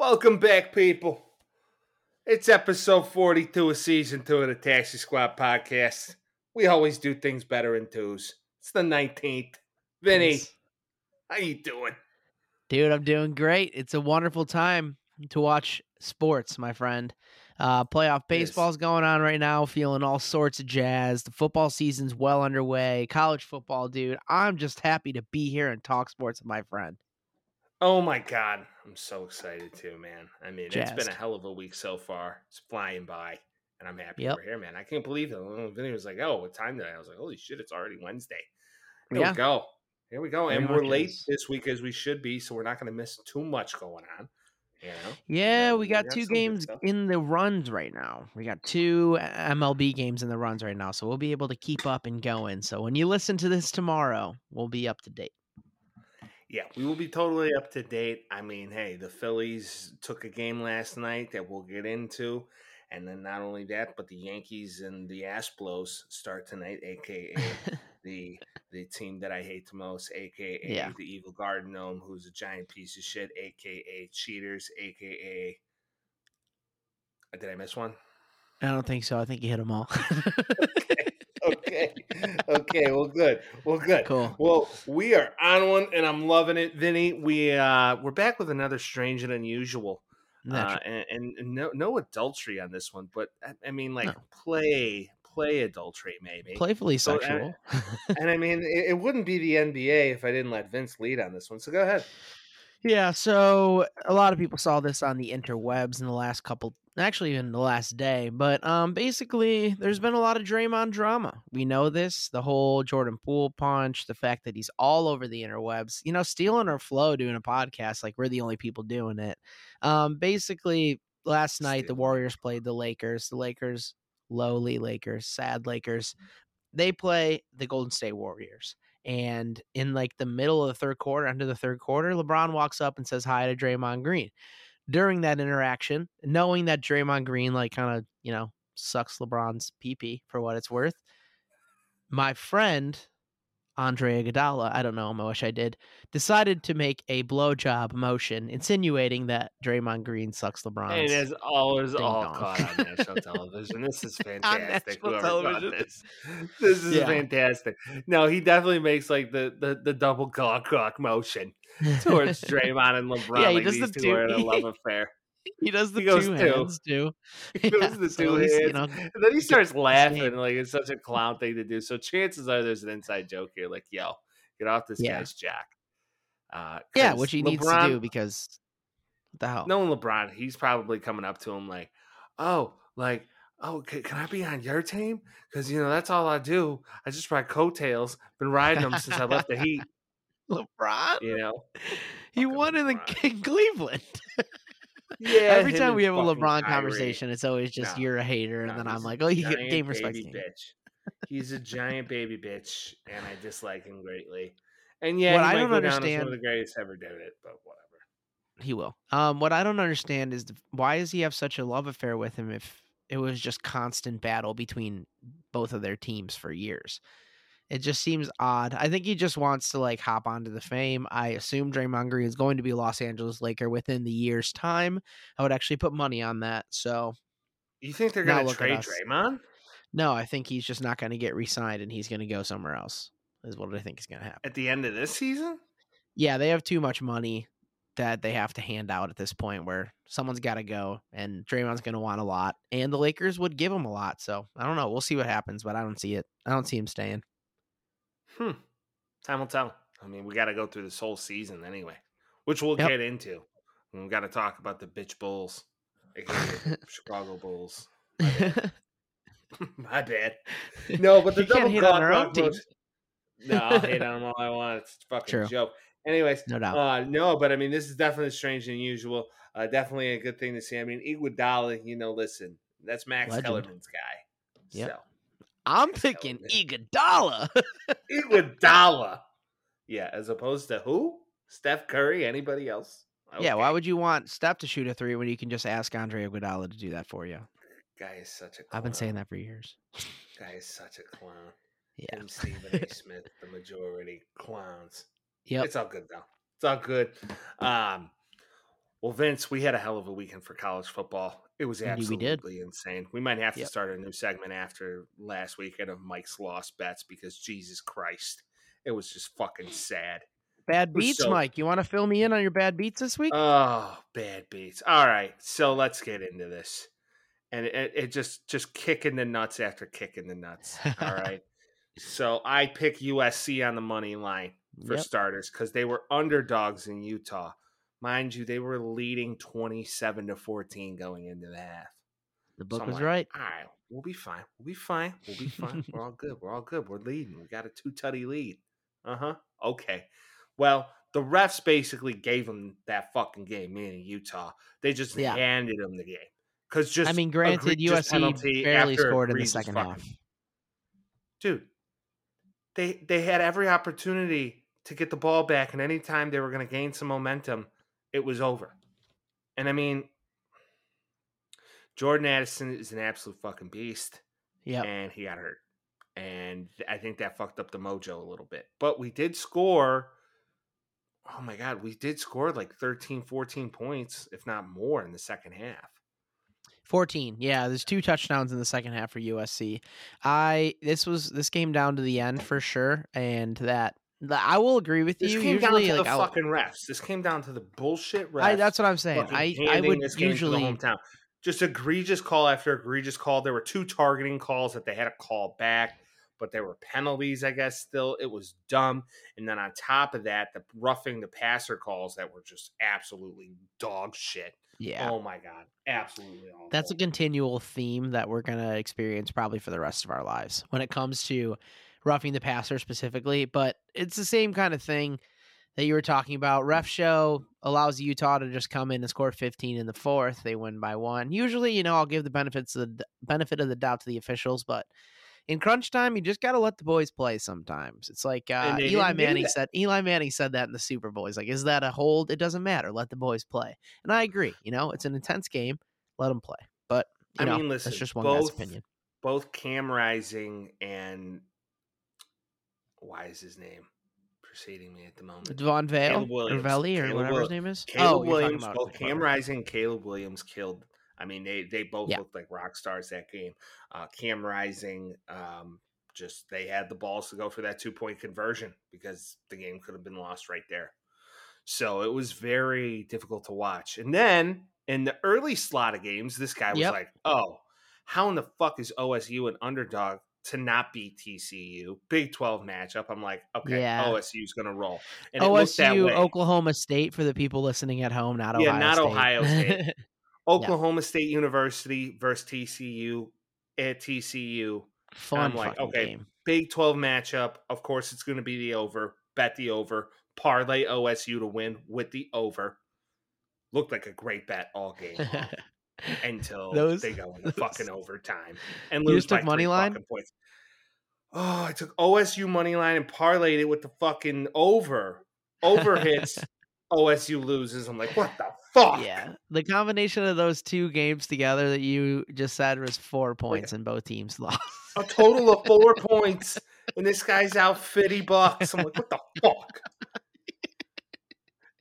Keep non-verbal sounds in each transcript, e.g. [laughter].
Welcome back, people. It's episode 42 of season two of the Taxi Squad podcast. We always do things better in twos. It's the 19th. Vinny, Yes. how you doing? Dude, I'm doing great. It's a wonderful time to watch sports, my friend. Uh, playoff baseball's going on right now, feeling all sorts of jazz. The football season's well underway. College football, dude. I'm just happy to be here and talk sports with my friend. Oh my God. I'm so excited too, man. I mean, it's been a hell of a week so far. It's flying by, and I'm happy Yep. we're here, man. I can't believe it. When Vinny was like, oh, what time did I? I was like, holy shit, it's already Wednesday. Here Yeah. we go. Here we go. Very and we're late is. this week as we should be, so we're not going to miss too much going on. You know? Yeah, Uh, we got two games in the runs right now. We got two MLB games in the runs right now, so we'll be able to keep up and going. So when you listen to this tomorrow, we'll be up to date. Yeah, we will be totally up to date. I mean, hey, the Phillies took a game last night that we'll get into. And then not only that, but the Yankees and the Astros start tonight, aka [laughs] the the team that I hate the most, aka Yeah. the Evil Garden Gnome, who's a giant piece of shit, aka cheaters, aka did I miss one? I don't think so. I think you hit them all. [laughs] okay. [laughs] Okay. Well, good. Well, good. Cool. Well, we are on one, and I'm loving it, Vinny. We uh we're back with another strange and unusual, uh, and, and no no adultery on this one, but I, mean like No. play play adultery maybe. Playfully So, sexual. [laughs] and I mean it, it wouldn't be the NBA if I didn't let Vince lead on this one. So go ahead. Yeah, so a lot of people saw this on the interwebs in the last couple, actually in the last day. But um, basically, there's been a lot of Draymond drama. We know this, the whole Jordan Poole punch, the fact that he's all over the interwebs. You know, stealing our flow doing a podcast like we're the only people doing it. Um, basically, last night the Warriors played the Lakers. The Lakers, lowly Lakers, sad Lakers. They play the Golden State Warriors. And in like the middle of the third quarter, under the third quarter, LeBron walks up and says hi to Draymond Green. During that interaction, knowing that Draymond Green like kind of, you know, sucks LeBron's pee for what it's worth, my friend Andre Iguodala, I don't know, um, I wish I did, decided to make a blowjob motion, insinuating that Draymond Green sucks LeBron. It is always ding all dong. caught on national [laughs] television. This is [laughs] fantastic. Whoever television. This. this is Yeah. fantastic. No, he definitely makes like the the, the double cock cock motion [laughs] towards Draymond and LeBron. Yeah, he like does these the two are in a love affair. He does the He two hands too. [laughs] He Yeah, goes the so two hands, you know, and then he starts laughing like it's such a clown thing to do. So chances are there's an inside joke here. Like, yo, get off this Yeah. guy's jack. Uh, yeah, which he needs to do because what the hell? knowing LeBron, he's probably coming up to him like, "Oh, like, oh, can, can I be on your team? Because you know that's all I do. I just ride coattails. Been riding them since I left the Heat. [laughs] LeBron, You know, he won in the LeBron. in Cleveland. [laughs] yeah. Every time we have a LeBron Kyrie. conversation, it's always just No, you're a hater, No, and then I'm like, oh, you get game respect. game. bitch. He's a [laughs] giant baby bitch, and I dislike him greatly. And yeah, What I don't as one understand- of the greatest ever did it, but whatever. He will. Um, what I don't understand is the, why does he have such a love affair with him if it was just constant battle between both of their teams for years? It just seems odd. I think he just wants to like hop onto the fame. I assume Draymond Green is going to be a Los Angeles Laker within the year's time. I would actually put money on that. So You think they're look at trade. Draymond? no, I think he's just not going to get re-signed and he's going to go somewhere else. Is what I think is going to happen. at the end of this season? yeah, they have too much money that they have to hand out at this point where someone's got to go and Draymond's going to want a lot and the Lakers would give him a lot. So I don't know. We'll see what happens, but I don't see it. I don't see him staying. Hmm. Time will tell. I mean, we got to go through this whole season anyway, which we'll Yep. get into. We got to talk about the bitch Bulls, [laughs] Chicago Bulls. [laughs] [laughs] My bad. No, but the You double hate on our own team. No, I'll hate on them all I want. It's a fucking True. joke. Anyways, No doubt. uh, no, but I mean, this is definitely strange and unusual. Uh, definitely a good thing to see. I mean, Iguodala, you know, listen, that's Max Legend. Kellerman's guy. Yep. So, I'm picking. Iguodala. [laughs] Iguodala. Yeah, as opposed to who? Steph Curry? Anybody else? Yeah, why would you want Steph to shoot a three when you can just ask Andre Iguodala to do that for you? Guy is such a. Clown. I've been saying that for years. [laughs] Guy is such a clown. Yeah. Him, Stephen A. [laughs] Smith, the majority clowns. Yep. It's all good though. It's all good. Um, Well, Vince, we had a hell of a weekend for college football. It was Indeed we absolutely insane. We might have to Yep. start a new segment after last weekend of Mike's lost bets because Jesus Christ, it was just fucking sad. Bad beats, so- Mike. You want to fill me in on your bad beats this week? Oh, bad beats. All right, so let's get into this, and it, it just just kicking the nuts after kicking the nuts. All [laughs] right, so I pick USC on the money line for Yep. starters because they were underdogs in Utah. Mind you, they were leading twenty-seven to fourteen going into the half. the book I'm was like, right. All right, we'll be fine. We'll be fine. We'll be fine. We're all good. We're all good. We're leading. We got a two tutty lead. Uh huh. Okay. Well, the refs basically gave them that fucking game, meaning Utah. They just Yeah. handed them the game because just I mean, granted, USC barely scored in the second fucking- half. dude. They they had every opportunity to get the ball back, and anytime they were going to gain some momentum, it was over. And I mean, Jordan Addison is an absolute fucking beast, Yeah. and he got hurt, and I think that fucked up the mojo a little bit. But we did score. Oh my god, we did score like 13, 14 points, if not more, in the second half. 14. Yeah, there's two touchdowns in the second half for USC. I this was this came down to the end for sure, and that that- I will agree with This you. came Usually, down to like the I'll- fucking refs. This came down to the bullshit refs. I, that's what I'm saying. I I would this game to the usually hometown. Just egregious call after egregious call. There were two targeting calls that they had to call back, but there were penalties. I guess still it was dumb. And then on top of that, the roughing the passer calls that were just absolutely dog shit. yeah. Oh my god, absolutely awful. That's a continual theme that we're gonna experience probably for the rest of our lives when it comes to roughing the passer specifically. But it's the same kind of thing that you were talking about. Ref show allows Utah to just come in and score 15 in the fourth. They win by one. Usually, you know, I'll give the benefits of the benefit of the doubt to the officials, but in crunch time, you just got to let the boys play. Sometimes it's like uh, Eli Manning said. Eli Manning said that in the Super Bowl. He's like, "Is that a hold? It doesn't matter. Let the boys play." And I agree. You know, it's an intense game. Let them play. But you I know, mean, listen, that's just one guy's opinion. both Cam Rising and why is his name preceding me at the moment? Devon Vale Caleb or Williams. Valley or Caleb whatever Will- his name is. Caleb oh, Williams, about both Cam quarterback. Rising Caleb Williams killed. I mean, they they both Yeah. looked like rock stars that game. Uh, Cam Rising, um, just they had the balls to go for that two point conversion because the game could have been lost right there. So it was very difficult to watch. And then in the early slot of games, this guy was Yep. like, "Oh, how in the fuck is OSU an underdog to not beat TCU? Big Twelve matchup." I'm like, "Okay, Yeah. OSU's gonna roll." And it looked that OSU. Oklahoma State for the people listening at home, not Yeah, Ohio not State. Ohio State. [laughs] Oklahoma State University versus TCU at TCU. Fun I'm like, okay, game. Big 12 matchup. Of course, it's going to be the over. Bet the over. Parlay OSU to win with the over. Looked like a great bet all game [laughs] until Those- they go [laughs] into those- fucking overtime and lose by money three line? fucking points. Oh, I took OSU money line and parlayed it with the fucking over. Over hits. [laughs] OSU loses. I'm like, what the fuck? yeah, the combination of those two games together that you just said was four oh, points, and both teams [laughs] lost. a total of four points, and this guy's out 50 bucks. I'm like, what the fuck?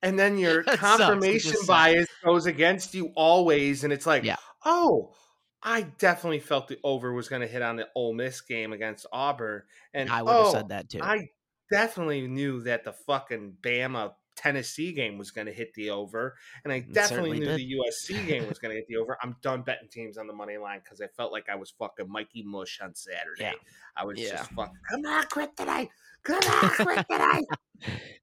And then your [laughs] That confirmation just sucks. bias goes against you always, and it's like, Yeah. oh, I definitely felt the over was going to hit on the Ole Miss game against Auburn, and I would have oh, said that too. I definitely knew that the fucking Bama Tennessee game was going to hit the over, and I It definitely knew did. the USC game was going to hit the over. I'm done betting teams on the money line because I felt like I was fucking Mikey Mush on Saturday. Yeah. I was Yeah. just fucking, come on, kryptonite, [laughs]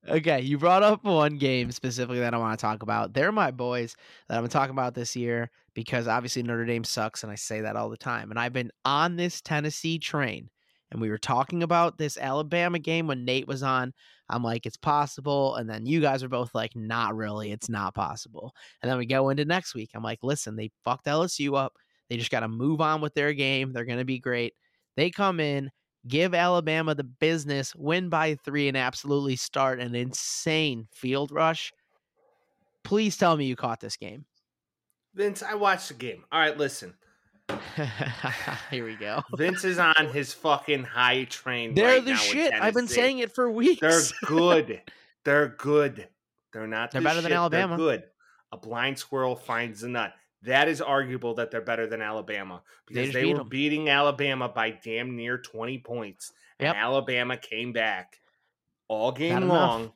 okay, you brought up one game specifically that I want to talk about. They're my boys that I'm talking about this year because obviously Notre Dame sucks, and I say that all the time. And I've been on this Tennessee train, and we were talking about this Alabama game when Nate was on. I'm like, it's possible. And then you guys are both like, not really. It's not possible. And then we go into next week. I'm like, listen, they fucked LSU up. They just got to move on with their game. They're going to be great. They come in, give Alabama the business, win by three, and absolutely start an insane field rush. Please tell me you caught this game. Vince, I watched the game. All right, listen. [laughs] Here we go. Vince is on his fucking high train. They're right the shit. I've been saying it for weeks. They're [laughs] good. They're good. They're not. They're the better than. Alabama. They're good. A blind squirrel finds a nut. That is arguable that they're better than Alabama because just they, were were 'em. beating Alabama by damn near 20 points. And Yep. Alabama came back all game enough. long,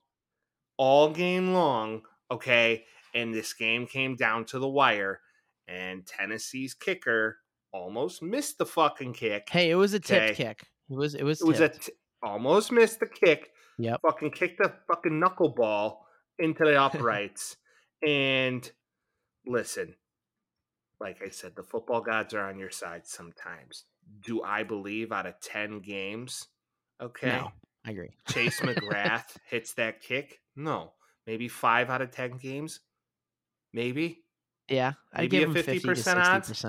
all game long. Okay. And this game came down to the wire, and Tennessee's kicker almost missed the fucking kick. Hey, it was a tipped Okay. kick. It was it was It was a almost missed the kick. Yep. Fucking kicked the fucking knuckleball into the [laughs] uprights. and listen, like I said, the football gods are on your side sometimes. Do I believe out of 10 games? Okay. No, I agree. Chase [laughs] McGrath hits that kick? No. Maybe five out of 10 games? Maybe. Yeah, I'd Maybe give a him 50 to 50% 60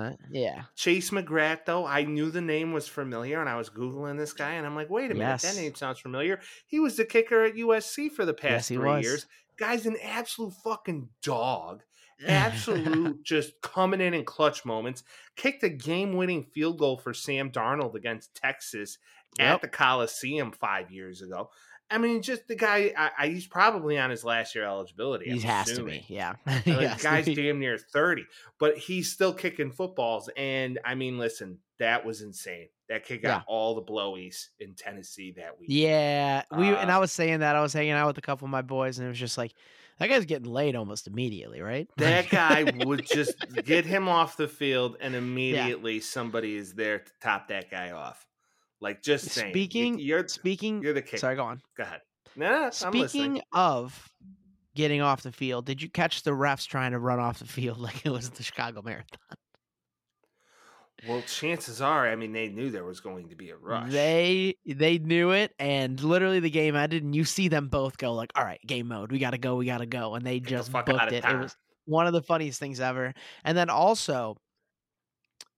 odds? Yeah, Chase McGrath, though, I knew the name was familiar, and I was googling this guy, and I'm like, wait a minute, Yes. that name sounds familiar. He was the kicker at USC for the past he three was. years. Guy's an absolute fucking dog. [laughs] Absolute, just coming in in clutch moments. Kicked a game-winning field goal for Sam Darnold against Texas at Yep. the Coliseum five years ago. I mean, just the guy. I, I, he's probably on his last year eligibility. He I'm has to be. Yeah, [laughs] Uh, the has guy's damn near 30, but he's still kicking footballs. And I mean, listen, that was insane. That kid got Yeah. all the blowies in Tennessee that week. Yeah, we and Uh, I was saying that I was hanging out with a couple of my boys, and it was just like that guy's getting laid almost immediately, right? That guy [laughs] would just get him off the field, and immediately somebody is there to top that guy off. Like just saying. Speaking- you're Speaking, you're the kicker. sorry, go on. Go ahead. No, no, I'm listening. Speaking of getting off the field, did you catch the refs trying to run off the field [laughs] like it was the Chicago Marathon? Well, chances are, I mean, they knew there was going to be a rush. They they knew it, and literally the game ended, and you see them both go like, "All right, game mode, we gotta go, we gotta go," and they the just fuck booked it. It was one of the funniest things ever. And then also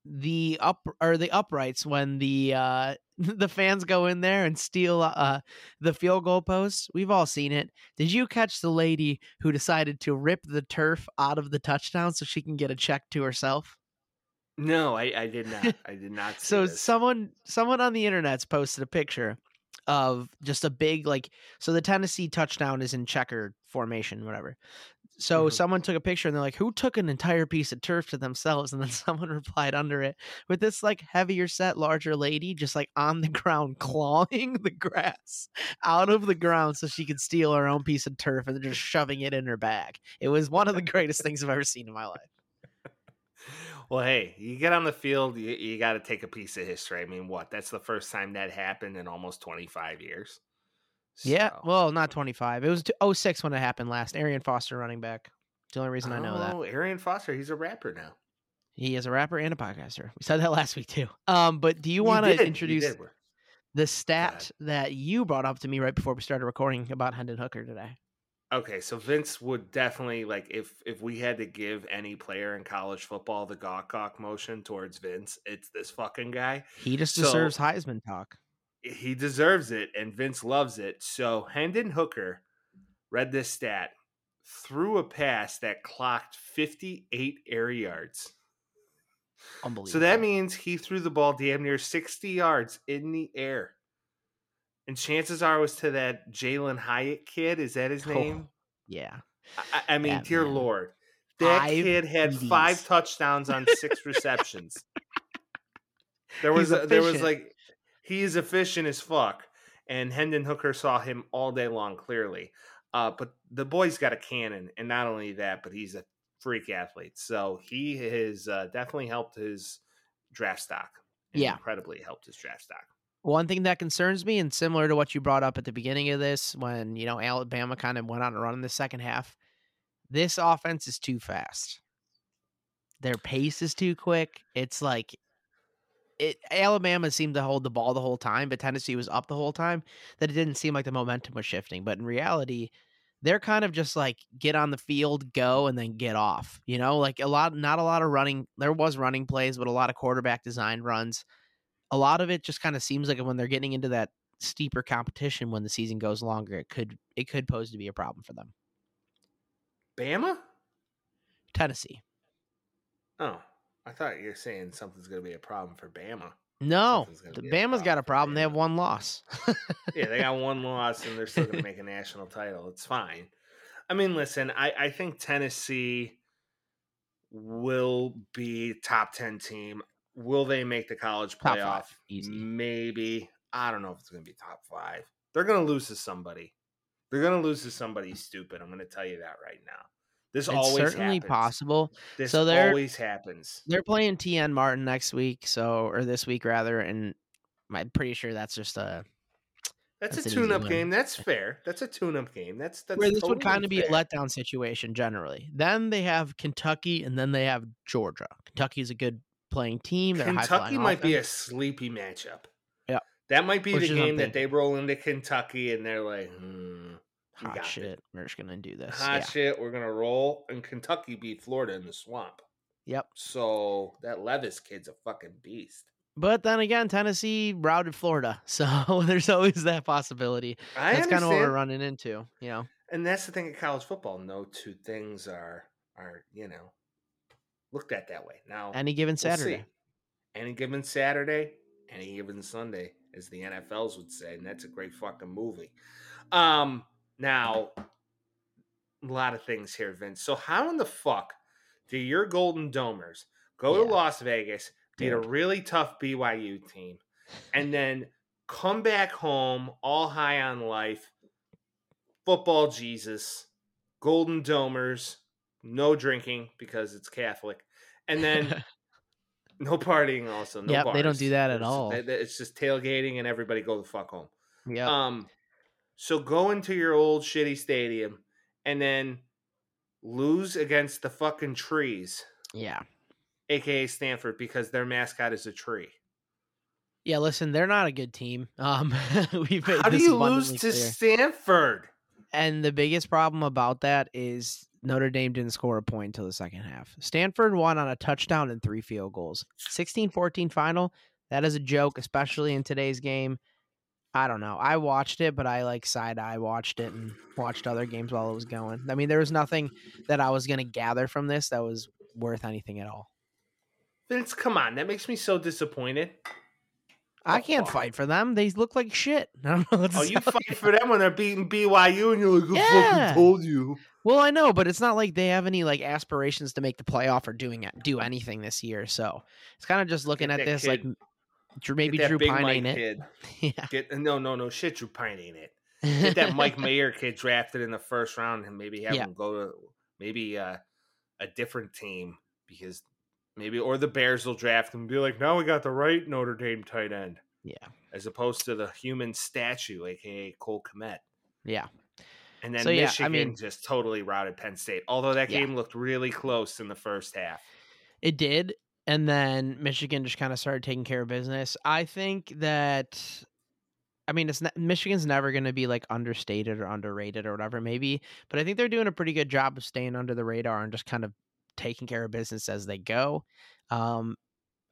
the up or the uprights when the uh [laughs] the fans go in there and steal uh the field goal posts. We've all seen it. Did you catch the lady who decided to rip the turf out of the touchdown so she can get a check to herself? No, I, I did not. [laughs] I did not. See so this. someone someone on the internet's posted a picture of just a big like so the Tennessee touchdown is in checker formation whatever. So Mhm. someone took a picture and they're like who took an entire piece of turf to themselves and then [laughs] someone replied under it with this like heavier set larger lady just like on the ground [laughs] clawing the grass out of the ground so she could steal her own piece of turf and just shoving it in her bag. It was one of the greatest things I've ever seen in my life. Well, hey, you get on the field, you, you got to take a piece of history. I mean, what? That's the first time that happened in almost 25 years. Yeah, well, not 25. It was t- 06 when it happened last. Arian Foster running back. It's the only reason I know that. Oh, Arian Foster, he's a rapper now. He is a rapper and a podcaster. We said that [laughs] last week too. Um, but do you You want to introduce the stat that you brought up to me right before we started recording about Hendon Hooker today? Okay, so Vince would definitely like if if we had to give any player in college football the gawk gawk motion towards Vince, it's this fucking guy. He just So- deserves Heisman talk. He deserves it, and Vince loves it. So Hendon Hooker read this stat, threw a pass that clocked 58 air yards. Unbelievable. So that means he threw the ball damn near 60 yards in the air. And chances are it was to that Jalin Hyatt kid. Is that his Oh, name? yeah. I, I mean, that dear man. Lord. That Five kid had five touchdowns on six receptions. There was a, there was like he is efficient as fuck. And Hendon Hooker saw him all day long, clearly. Uh, but the boy's got a cannon, and not only that, but he's a freak athlete. So he has uh, definitely helped his draft stock. Yeah. incredibly helped his draft stock. One thing that concerns me, and similar to what you brought up at the beginning of this, when you know Alabama kind of went on a run in the second half, this offense is too fast. Their pace is too quick. It's like it. Alabama seemed to hold the ball the whole time, but Tennessee was up the whole time. That it didn't seem like the momentum was shifting. But in reality, they're kind of just like get on the field, go, and then get off. You know, like a lot, not a lot of running. There was running plays, but a lot of quarterback design runs a lot of it just kind of seems like when they're getting into that steeper competition when the season goes longer, it could it could pose to be a problem for them. Bama? Tennessee. Oh, I thought you were saying something's going to be a problem for Bama. No, the a Bama's got a problem. They have one loss. [laughs] yeah, they got one loss and they're still going to make a national title. It's fine. I mean, listen, I, I think Tennessee will be top 10 team. Will they make the college playoff? easy. Maybe. I don't know if it's going to be top five. They're going to lose to somebody. They're going to lose to somebody mm. stupid. I'm going to tell you that right now. This It's always certainly happens. possible. This So they're- always happens. They're playing TN Martin next week, so or this week rather, and I'm pretty sure that's just a That's, That's a tune-up game. That's fair. That's a tune-up game. That's that's where this would kind of be a letdown situation generally. Then they have Kentucky, and then they have Georgia. Kentucky is a good playing team. Kentucky might be a sleepy matchup. Yeah. That might be Which the is what I'm game that they roll into Kentucky and they're like, hmm, hot shit. it. We're just gonna do this. hot yeah. shit. We're gonna roll, and Kentucky beat Florida in the swamp. Yep. So that Levis kid's a fucking beast. But then again, Tennessee routed Florida, [laughs] so there's always that possibility. I That's kind of what we're running into. You know, And that's the thing at college football. No two things are are you know looked at that way. Now any given we'll. Saturday. any given Saturday, any given Sunday, as the NFLs would say, and that's a great fucking movie. Um, now a lot of things here, Vince. So how in the fuck do your Golden Domers go Yeah. to Las Vegas, beat a really tough BYU team, and then come back home all high on life, football Jesus, Golden Domers, no drinking because it's Catholic, and then [laughs] no partying also. No Yep, they don't do that at It's all. It's just tailgating and everybody go the fuck home. Yeah. Um, so go into your old shitty stadium and then lose against the fucking trees, yeah. aka Stanford, because their mascot is a tree. Yeah. Listen, they're not a good team. [laughs] Um, we've made How do you lose to clear. Stanford? And the biggest problem about that is Notre Dame didn't score a point until the second half. Stanford won on a touchdown and three field goals. 16 14 final. That is a joke, especially in today's game. I don't know. I watched it, but I like side eye watched it and watched other games while it was going. I mean, there was nothing that I was going to gather from this that was worth anything at all. Vince, come on, that makes me so disappointed. I can't fuck? fight for them. They look like shit. [laughs] I don't know Oh, you fight for them when they're beating BYU, and you're like, "I Yeah. fucking told you." Well, I know, but it's not like they have any like aspirations to make the playoff or doing it, do anything this year. So it's kind of just looking Get at this like kid- Drew, maybe Drew Pyne Mike ain't it. kid. [laughs] Yeah. Get no, no, no. Shit, Drew Pyne ain't it. Get that [laughs] Mike Mayer kid drafted in the first round, and maybe have Yeah. him go to maybe uh, a different team because maybe or the Bears will draft him and be like, now we got the right Notre Dame tight end yeah, as opposed to the human statue, aka Cole Kmet. yeah, And then So, yeah, I Michigan mean- just totally routed Penn State. Although that Yeah. game looked really close in the first half. it did. And then Michigan just kind of started taking care of business. I think that, I mean, it's not, Michigan's never going to be like understated or underrated or whatever, maybe, but I think they're doing a pretty good job of staying under the radar and just kind of taking care of business as they go. Um,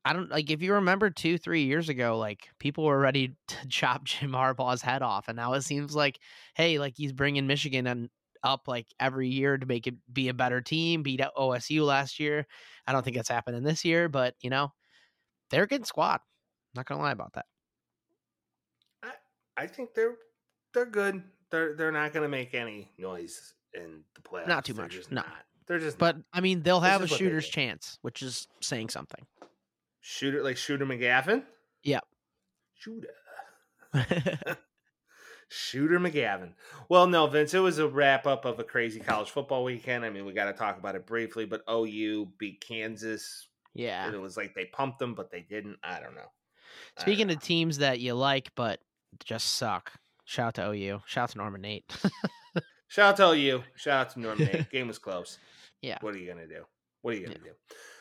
I don't like if you remember two, three years ago, like people were ready [laughs] to chop Jim Harbaugh's head off, and now it seems like, hey, like he's bringing Michigan and up like every year to make it be a better team. Beat OSU last year. I don't think that's happening this year, but you know, they're a good squad. Not gonna lie about that. I I think they're they're good. They're they're not going to make any noise in the playoffs. Not too They're much, no. not. They're just But. I mean, they'll have a is what they shooter's chance, which is saying something. Shooter like Shooter McGavin. Yep. Shooter. [laughs] Shooter McGavin. Well, no, Vince, it was a wrap up of a crazy college football weekend. I mean, we got to talk about it briefly, but OU beat Kansas. yeah. And it was like they pumped them, but they didn't. I don't know. Don't Speaking know. of teams that you like but just suck, shout out to OU. Shout out to Norman Nate. [laughs] shout out to OU. Shout out to Norman. Nate. Game was close. [laughs] yeah. What are you gonna do? What are you gonna do?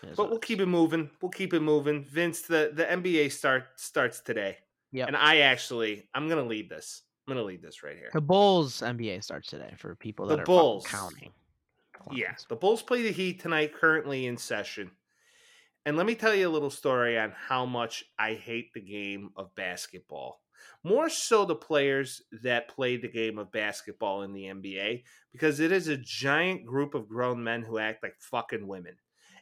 it is But we'll keep it moving. We'll keep it moving. Vince, the the NBA start starts today. Yeah. And I actually, I'm gonna lead this. I'm gonna lead this right here. The Bulls NBA starts today for people The that are Bulls. counting. Yeah, Clowns. the Bulls play the Heat tonight, currently in session. And let me tell you a little story on how much I hate the game of basketball. More so the players that play the game of basketball in the NBA, because it is a giant group of grown men who act like fucking women.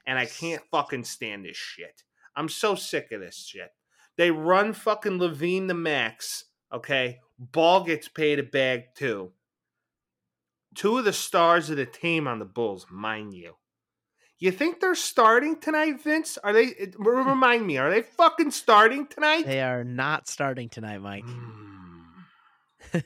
And I can't fucking stand this shit. I'm so sick of this shit. They run fucking LaVine the max, okay? Ball gets paid a bag too two of the stars of the team on the Bulls, mind you. You think they're starting tonight, Vince? Are they? it- Remind me. Are they fucking starting tonight? They are not starting tonight, Mike. Mm. [laughs]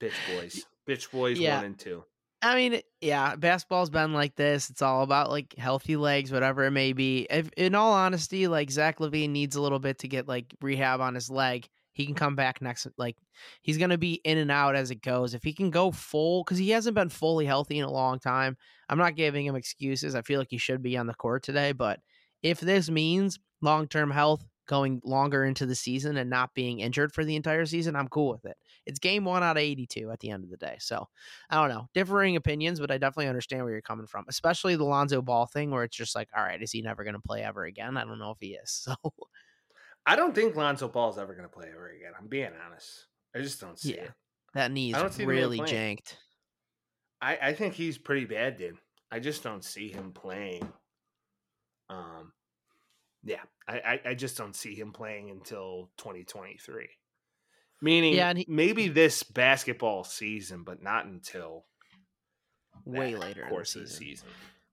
Bitch boys. Bitch boys Yeah. one and two. I mean, yeah, basketball's been like this. It's all about like healthy legs, whatever it may be. If, in all honesty, like Zach LaVine needs a little bit to get like rehab on his leg. He can come back next. Like he's gonna be in and out as it goes. If he can go full, because he hasn't been fully healthy in a long time. I'm not giving him excuses. I feel like he should be on the court today. But if this means long term health, going longer into the season and not being injured for the entire season, I'm cool with it. It's game one out of 82 at the end of the day. So I don't know, differing opinions, but I definitely understand where you're coming from, especially the Lonzo Ball thing, where it's just like, all right, is he never going to play ever again? I don't know if he is. [laughs] So I don't think Lonzo Ball's ever going to play ever again. I'm being honest. I just don't see Yeah. it. that knee's I don't see really janked. I, I think he's pretty bad, dude. I just don't see him playing. Um, yeah, I, I, I just don't see him playing until 2023. Meaning, Yeah, he- maybe this basketball season, but not until Way later in the course of the season. season.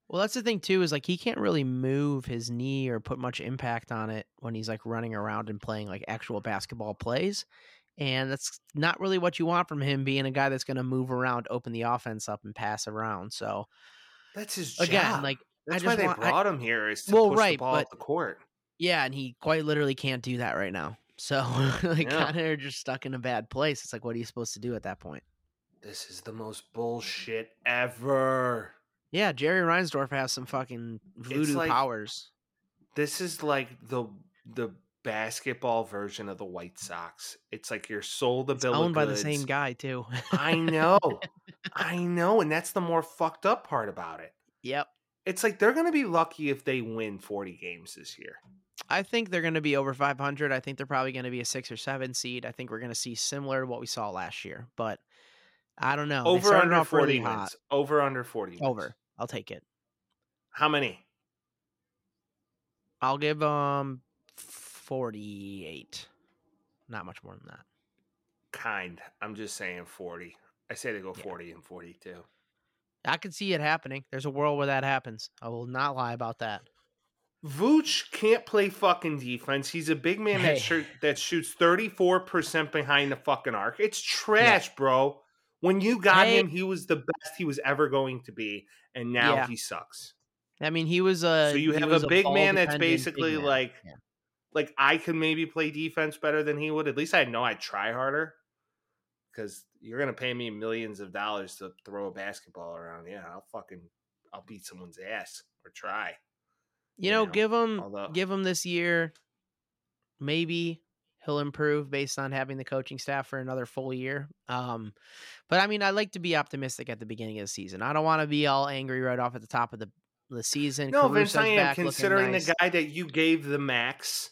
Well, that's the thing too, is like he can't really move his knee or put much impact on it when he's like running around and playing like actual basketball plays. And that's not really what you want from him being a guy that's going to move around, open the offense up, and pass around. So That's his again, job. like That's I why they want- I- brought him here is to Well, push right, the ball but- up the court. Yeah, and he quite literally can't do that right now. So [laughs] like Yeah. kind of just stuck in a bad place. It's like what are you supposed to do at that point? This is the most bullshit ever. Yeah, Jerry Reinsdorf has some fucking voodoo like- powers. This is like the the basketball version of the White Sox. It's like you're sold a bill owned by the same guy too. I know. [laughs] I know, and that's the more fucked up part about it. yep. It's like they're going to be lucky if they win 40 games this year. I think they're going to be over 500. I think they're probably going to be a 6 or 7 seed. I think we're going to see similar to what we saw last year, but I don't know. Over under off 40 really wins. hot. Over under 40 wins. I'll take it. How many? I'll give um 48. Not much more than that. Kind. I'm just saying 40. I say they go Yeah. 40 and 42. I can see it happening. There's a world where that happens. I will not lie about that. Vooch can't play fucking defense. He's a big man that Hey. shoot, that shoots 34% behind the fucking arc. It's trash, bro. When you got Hey. him, he was the best he was ever going to be, and now Yeah. he sucks. I mean, he was a so you have a big man that's basically man. like Yeah. like I could maybe play defense better than he would. At least I know I'd try harder. Because you're gonna pay me millions of dollars to throw a basketball around. Yeah, I'll fucking I'll beat someone's ass or try. you know, know, give him although- give him this year. Maybe he'll improve based on having the coaching staff for another full year. Um, but I mean, I like to be optimistic at the beginning of the season. I don't want to be all angry right off at the top of the the season. No, Vince, I am considering nice. the guy that you gave the max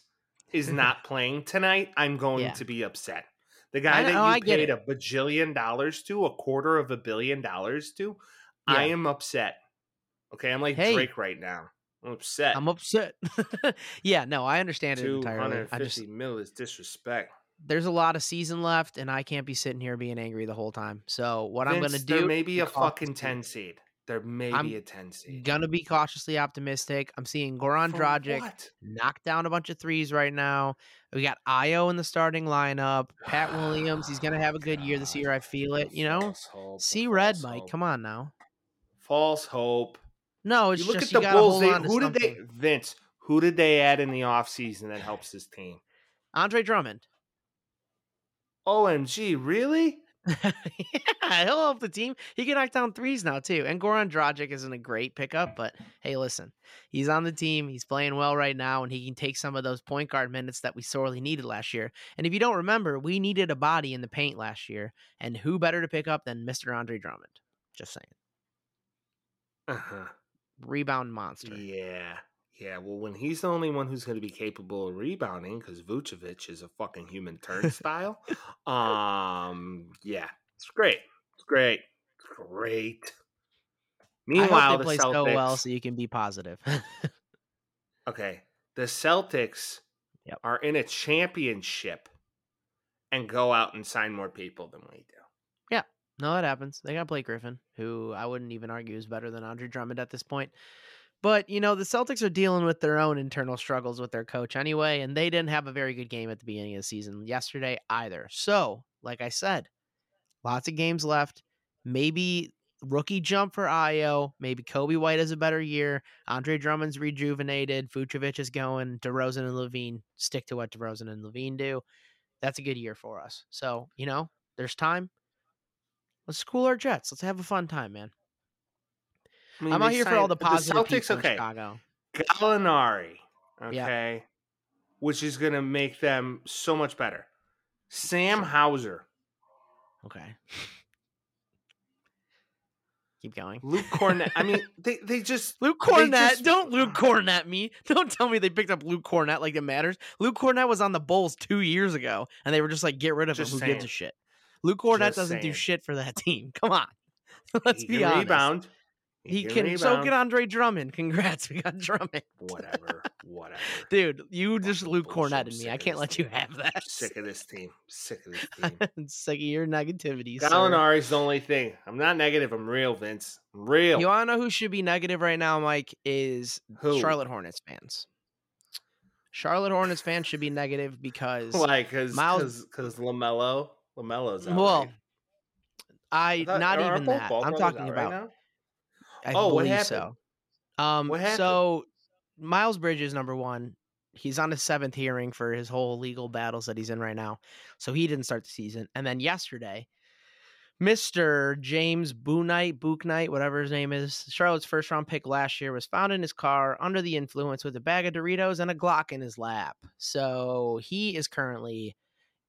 is [laughs] not playing tonight. I'm going Yeah. to be upset. The guy that know, you I paid a bajillion dollars to, a quarter of a billion dollars to, I am upset. Okay, I'm like Hey. Drake right now. I'm upset. I'm upset. [laughs] yeah, no, I understand it entirely. I just mil is disrespect. there's a lot of season left, and I can't be sitting here being angry the whole time. So what I'm gonna do? There may be a fucking ten seed. There may I'm be a ten seed. Gonna be cautiously optimistic. I'm seeing Goran For Dragic what? knock down a bunch of threes right now. We got Ayo in the starting lineup. Pat Williams, he's gonna [sighs] have a good year this year. I feel it. You know, false hope, see red, false Mike. Come on now. False hope. No, it's you look just at the Bulls. They, who did they something. Vince? Who did they add in the offseason that helps this team? Andre Drummond. OMG, really? [laughs] yeah, he'll help the team. He can knock down threes now too. And Goran Dragic isn't a great pickup, but hey, listen, he's on the team. He's playing well right now, and he can take some of those point guard minutes that we sorely needed last year. And if you don't remember, we needed a body in the paint last year, and who better to pick up than Mr. Andre Drummond? Just saying, Uh-huh. Rebound monster. Yeah. Yeah, well, when he's the only one who's going to be capable of rebounding, because Vucevic is a fucking human turnstile. [laughs] um, yeah, it's great. It's great. It's great. Meanwhile, hope the play Celtics. so well, so you can be positive. [laughs] okay, the Celtics Yep. are in a championship and go out and sign more people than we do. No, that happens. They got Blake Griffin, who I wouldn't even argue is better than Andre Drummond at this point. But, you know, the Celtics are dealing with their own internal struggles with their coach anyway, and they didn't have a very good game at the beginning of the season yesterday either. So, like I said, lots of games left. Maybe rookie jump for Ayo. Maybe Coby White has a better year. Andre Drummond's rejuvenated. Vucevic is going. DeRozan and LaVine stick to what DeRozan and LaVine do. That's a good year for us. So, you know, there's time. Let's cool our jets. Let's have a fun time, man. I mean, I'm out here for all uh, the positive Celtics. people Okay, in Chicago. Gallinari. Yeah. Okay, which is going to make them so much better. Sam Hauser, Okay. Keep going. Luke Kornet. I mean, [laughs] they they just Luke Kornet. just- Don't Luke [sighs] Kornet me. [laughs] Don't tell me they picked up Luke Kornet like it matters. Luke Kornet was on the Bulls two years ago, and they were just like, get rid of Just him. Who gives a shit? Luke Kornet doesn't do shit for that [laughs] team. Come on. [laughs] Let's he be honest. rebound. He can. So get Andre Drummond. Congrats, we got Drummond. Whatever, whatever. Dude, you just Luke. Kornet I'm me. I can't let you have that. I'm sick of this team. Sick of this team. [laughs] Sick of your negativity. Gallinari's the only thing. I'm not negative. I'm real, Vince. I'm real. You want to know who should be negative right now, Mike? Is Who? Charlotte Hornets fans. Charlotte Hornets fans should be negative because Why? Because Miles- because Lamelo Lamelo's out. well, right? I not even that. ball I'm talking out right about. now? I Oh, what happened? so. Um, What happened? so Miles Bridges, number one, he's on his seventh hearing for his whole legal battles that he's in right now. So he didn't start the season. And then yesterday, Mr. James Bouknight, Bouknight, whatever his name is, Charlotte's first round pick last year, was found in his car under the influence with a bag of Doritos and a Glock in his lap. So he is currently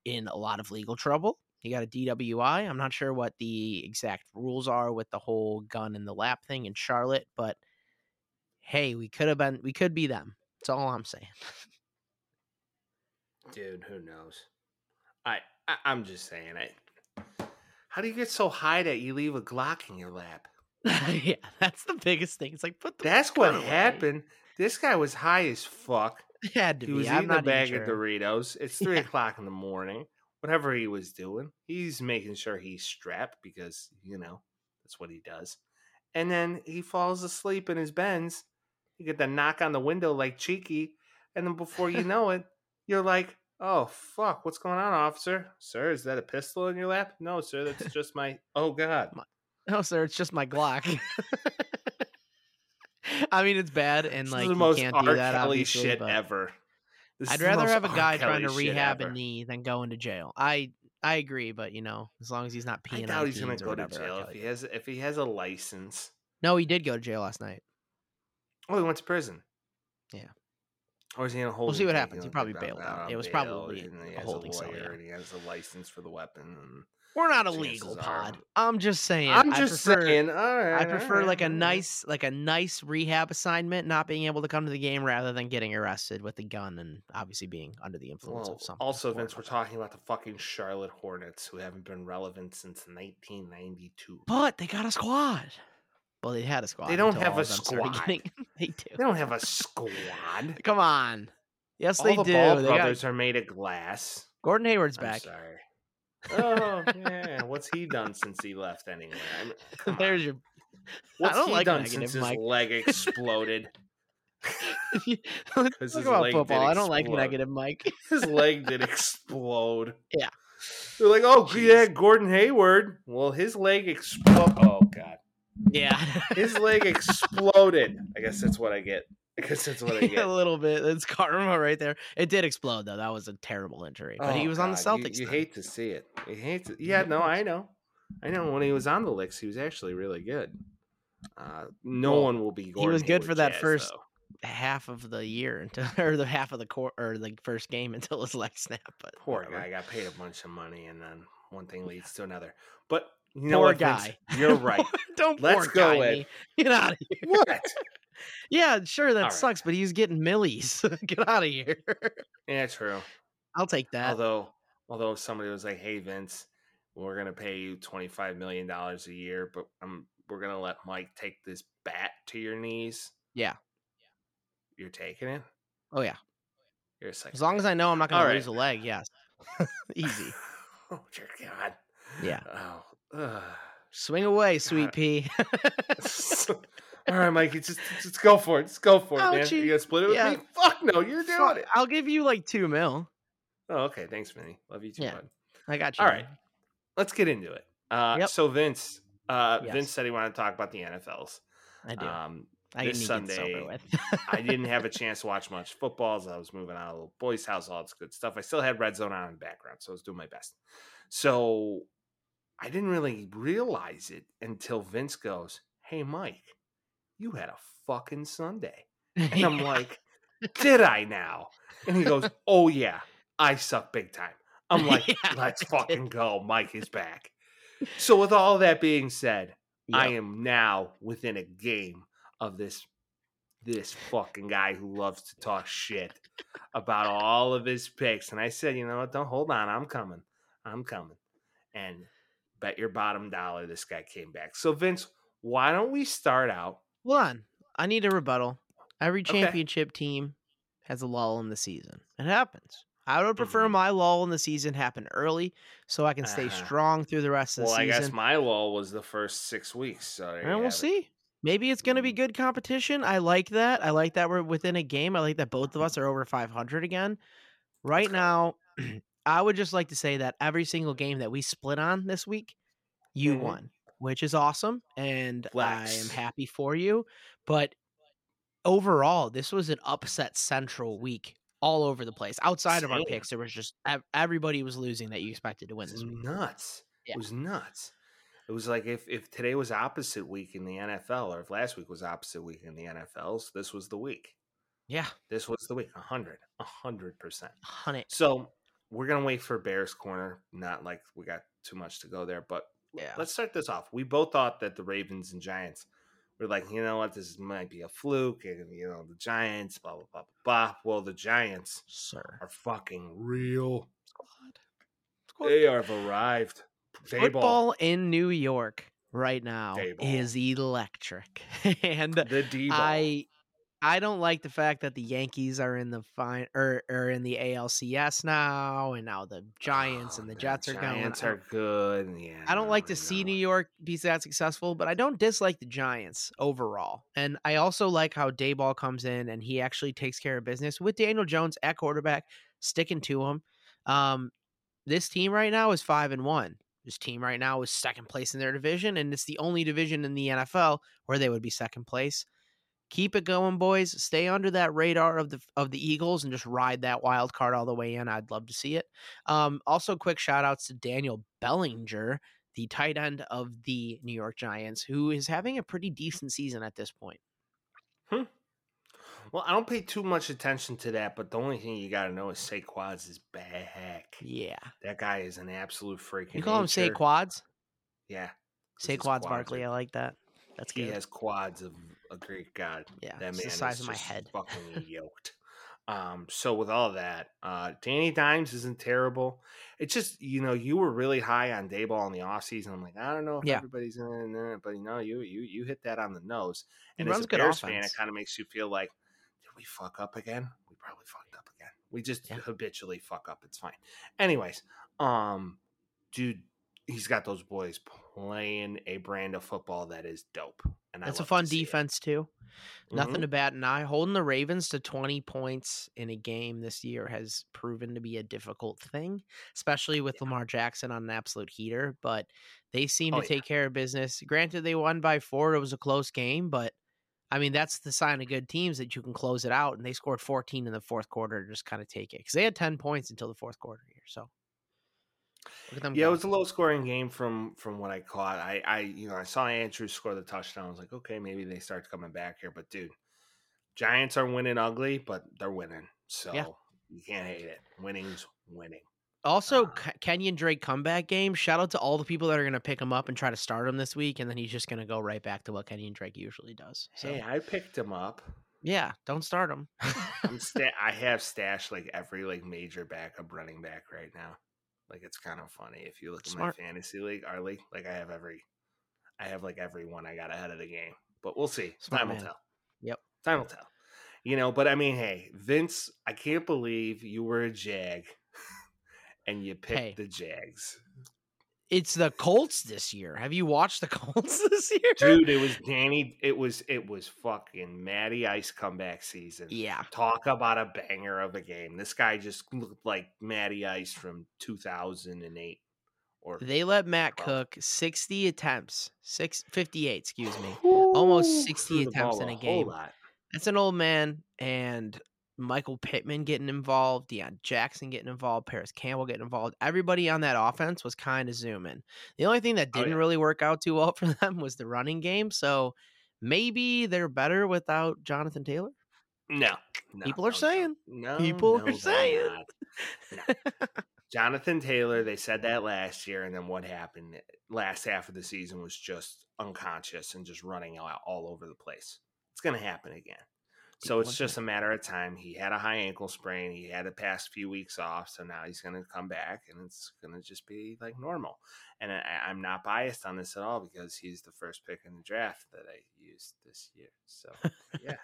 in a lot of legal trouble. He got a DWI. I'm not sure what the exact rules are with the whole gun in the lap thing in Charlotte, but hey, we could have been, we could be them. That's all I'm saying. Dude, who knows? I, I I'm just saying it. How do you get so high that you leave a Glock in your lap? [laughs] yeah, that's the biggest thing. It's like put the That's what away. happened. This guy was high as fuck. [laughs] It had to He be. was I'm eating a bag sure. of Doritos. It's three Yeah. o'clock in the morning. Whatever he was doing, he's making sure he's strapped because you know that's what he does. And then he falls asleep in his Benz. You get the knock on the window like cheeky, and then before you know it, you're like, "Oh fuck, what's going on, officer? Sir, is that a pistol in your lap? No, sir, that's [laughs] just my. Oh god, No, oh, sir, it's just my Glock. [laughs] I mean, it's bad, and like the you most can't R. do that. Kelly shit ever. This is I'd rather have a guy trying to rehab a knee than going to jail. I I agree, but you know, as long as he's not I peeing doubt on he's gonna go to whatever, R. jail if he has if he has a license. No, he did go to jail last night. Oh, he went to prison. Yeah. Or is he in a holding? We'll see what happens. He probably bailed out. It was bail, probably and a holding a cell, lawyer, yeah. and he has a license for the weapon. And We're not a legal are- pod. I'm just saying. I'm I just prefer, saying. All right, I prefer all like a right, right. nice, like a nice rehab assignment, not being able to come to the game rather than getting arrested with a gun and obviously being under the influence Well, of something. also. Vince, we're talking about the fucking Charlotte Hornets, who haven't been relevant since 1992. But they got a squad. Well, they had a squad. They don't have a of them started squad. getting- [laughs] they do. They don't have a squad. Come on. Yes, All they the do. Ball They got- brothers are made of glass. Gordon Hayward's I'm back. sorry. Oh [laughs] yeah, what's he done since he left anyway? I mean. There's your. What's don't he like done negative, since Mike. his leg exploded? Let's talk about football. I don't like negative, Mike. [laughs] his leg did [laughs] explode. Yeah. They're like, oh Jeez. yeah, Gordon Hayward. Well, his leg exploded. Oh god, Yeah. his leg exploded. I guess that's what I get. Guess that's what [laughs] I a get. little bit. It's karma right there. It did explode though. That was a terrible injury. But he Oh, was on the God, you- Celtics. You, then. hate to see it. You hate to. Yeah, no, I know. I know. When he was on the licks, he was actually really good. Uh, no Well, one will be. Gordon he was good for that Jazz, first- though. half of the year until [laughs] or the half of the court or the first game until his leg snapped. But Poor whatever. guy got paid a bunch of money, and then one thing leads to another. But you know Poor what, Vince? guy. You're right. [laughs] Don't Let's go guy with- me. Get out of here. what? Yeah, sure that All right. sucks, but he's getting millies. [laughs] Get out of here. Yeah, true. I'll take that. Although, although somebody was like, "Hey, Vince, we're gonna pay you twenty five million dollars a year, but um, we're gonna let Mike take this bat to your knees," Yeah. you're taking it. oh yeah. You're a. As long as I know I'm not gonna right. lose a leg, yes. [laughs] Easy. [laughs] oh dear God. Yeah. Oh, Ugh. Swing away, sweet God. pea. All right, Mikey, just just go for it. Just go for it, man. Ouchie. You gonna split it with Yeah. me? Fuck no, you're doing Fuck, it. I'll give you like two mil. Oh, okay. Thanks, Vinny. Love you too, Yeah. bud. I got you. All right. Let's get into it. Uh, Yep. So Vince, uh, Yes. Vince said he wanted to talk about the NFLs. I do. Um, I this Sunday, to get this over with. I didn't have a [laughs] chance to watch much football as I was moving out of little boy's house, all this good stuff. I still had Red Zone on in the background, so I was doing my best. So I didn't really realize it until Vince goes, Hey, Mike, you had a fucking Sunday. And I'm [laughs] like, Did I now? And he goes, Oh, yeah, I suck big time. I'm [laughs] like, Yeah, Let's fucking go. Mike is back. So, with all that being said, I am now within a game of this this fucking guy who loves to talk shit about all of his picks. And I said, you know what? Don't hold on. I'm coming. I'm coming. And bet your bottom dollar this guy came back. So Vince, why don't we start out? Hold on. I need a rebuttal. Every Okay. championship team has a lull in the season. It happens. I would prefer Mhm. my lull in the season happen early so I can stay Uh-huh. strong through the rest of the season. Well, I guess my lull was the first six weeks. So and we'll it. see. Maybe it's going to be Mhm. good competition. I like that. I like that we're within a game. I like that both of us are over 500 again. Right now, [clears throat] I would just like to say that every single game that we split on this week, you Mhm. won, which is awesome. And I am happy for you. But overall, this was an upset central week all over the place. Outside of our picks, there was just everybody was losing that you expected to win this week. nuts. Yeah. It was nuts. It was like if, if today was opposite week in the NFL, or if last week was opposite week in the NFLs, this was the week. Yeah, This was the week. A hundred. A hundred percent. honey. So we're gonna wait for Bears corner. Not like we got too much to go there, but Yeah. let's start this off. We both thought that the Ravens and Giants were like, you know what, this might be a fluke, and you know the Giants, blah blah blah blah. Well, the Giants Sir. are fucking real. Squad. Squad. They have arrived. Daboll. Football in New York right now Daboll. is electric. [laughs] and The D ball. I I don't like the fact that the Yankees are in the fine or are in the ALCS now and now the Giants and the Jets are going. Giants are good. Yeah, I don't like no, to see. New York be that successful, but I don't dislike the Giants overall. And I also like how Daboll comes in and he actually takes care of business with Daniel Jones at quarterback, sticking to him. Um, this team right now is five and one. This team right now is second place in their division, and it's the only division in the NFL where they would be second place. Keep it going, boys. Stay under that radar of the of the Eagles and just ride that wild card all the way in. I'd love to see it. Um, also, quick shout outs to Daniel Bellinger, the tight end of the New York Giants, who is having a pretty decent season at this point. Hmm. Well, I don't pay too much attention to that, but the only thing you got to know is Saquads is back. Yeah. That guy is an absolute freaking. You call him nature. Saquads? Yeah, Saquads quads Barkley. are- I like that. That's good. he has quads of a Greek god. Yeah, that man the size is of my just head. fucking [laughs] yoked. Um, so with all that, uh, Danny Dimes isn't terrible. It's just you know you were really high on Daboll in the offseason. I'm like I don't know if Yeah. everybody's in it, but you know you you you hit that on the nose. And as a good Bears fan, it kind of makes you feel like did we fuck up again? We probably fucked up again. We just Yeah. habitually fuck up. It's fine. Anyways, um, dude, he's got those boys playing a brand of football that is dope. And That's a love to fun defense too. Nothing Mhm. to bat an eye. Holding the Ravens to 20 points in a game this year has proven to be a difficult thing, especially with Lamar Jackson on an absolute heater. But they seem Oh, to yeah. take care of business. Granted, they won by four. It was a close game, but I mean, that's the sign of good teams that you can close it out. And they scored 14 in the fourth quarter to just kind of take it because they had 10 points until the fourth quarter here. So look at them. Yeah, it was a low scoring game from from what I caught. I I you know I saw Andrews score the touchdown. I was like, okay, maybe they start coming back here. But dude, Giants are winning ugly, but they're winning. So you can't hate it. Winning's winning. Also, Uh, Ke- Kenyan Drake comeback game. Shout out to all the people that are going to pick him up and try to start him this week, and then he's just going to go right back to what Kenyan Drake usually does. So, Hey, I picked him up. yeah, don't start him. I'm [laughs] sta- I have stashed like every like major backup running back right now. Like it's kind of funny if you look Smart. at my fantasy league, our league. Like I have every, I have like every one I got ahead of the game. But we'll see. Smart Time will tell. Yep. Time will tell. You know, but I mean, hey, Vince, I can't believe you were a Jag, [laughs] and you picked Hey. the Jags. It's the Colts this year. Have you watched the [laughs] Colts this year? Dude, it was Danny. It was it was fucking Matty Ice comeback season. Yeah. Talk about a banger of a game. This guy just looked like Matty Ice from 2008. Or They let Matt Wow. Cook 60 attempts, six, 58, excuse me. almost 60 attempts in a game. That's an old man, and Michael Pittman getting involved, Deon Jackson getting involved, Parris Campbell getting involved. Everybody on that offense was kind of zooming. The only thing that Oh, didn't yeah. really work out too well [laughs] for them was the running game. So maybe they're better without Jonathan Taylor. No, no, People are no, saying. No, People no, [laughs] are saying. [laughs] Jonathan Taylor, they said that last year, and then what happened last half of the season was just unconscious and just running out all over the place. It's going to happen again. So it's just a matter of time. He had a high ankle sprain. He had the past few weeks off, so now he's going to come back, and it's going to just be like normal. And I, I'm not biased on this at all because he's the first pick in the draft that I used this year. So yeah,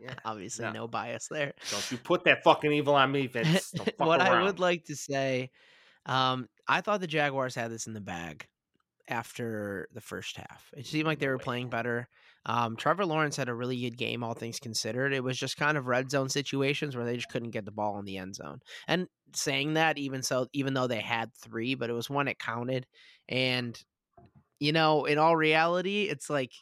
yeah. [laughs] Obviously, No. no bias there. Don't you put that fucking evil on me, Vince? [laughs] What I would like to say, um, I thought the Jaguars had this in the bag after the first half. It seemed like they were playing better. Um, Trevor Lawrence had a really good game, all things considered. It was just kind of red zone situations where they just couldn't get the ball in the end zone. And saying that, even so, even though they had three, but it was one it counted. And you know, in all reality, it's like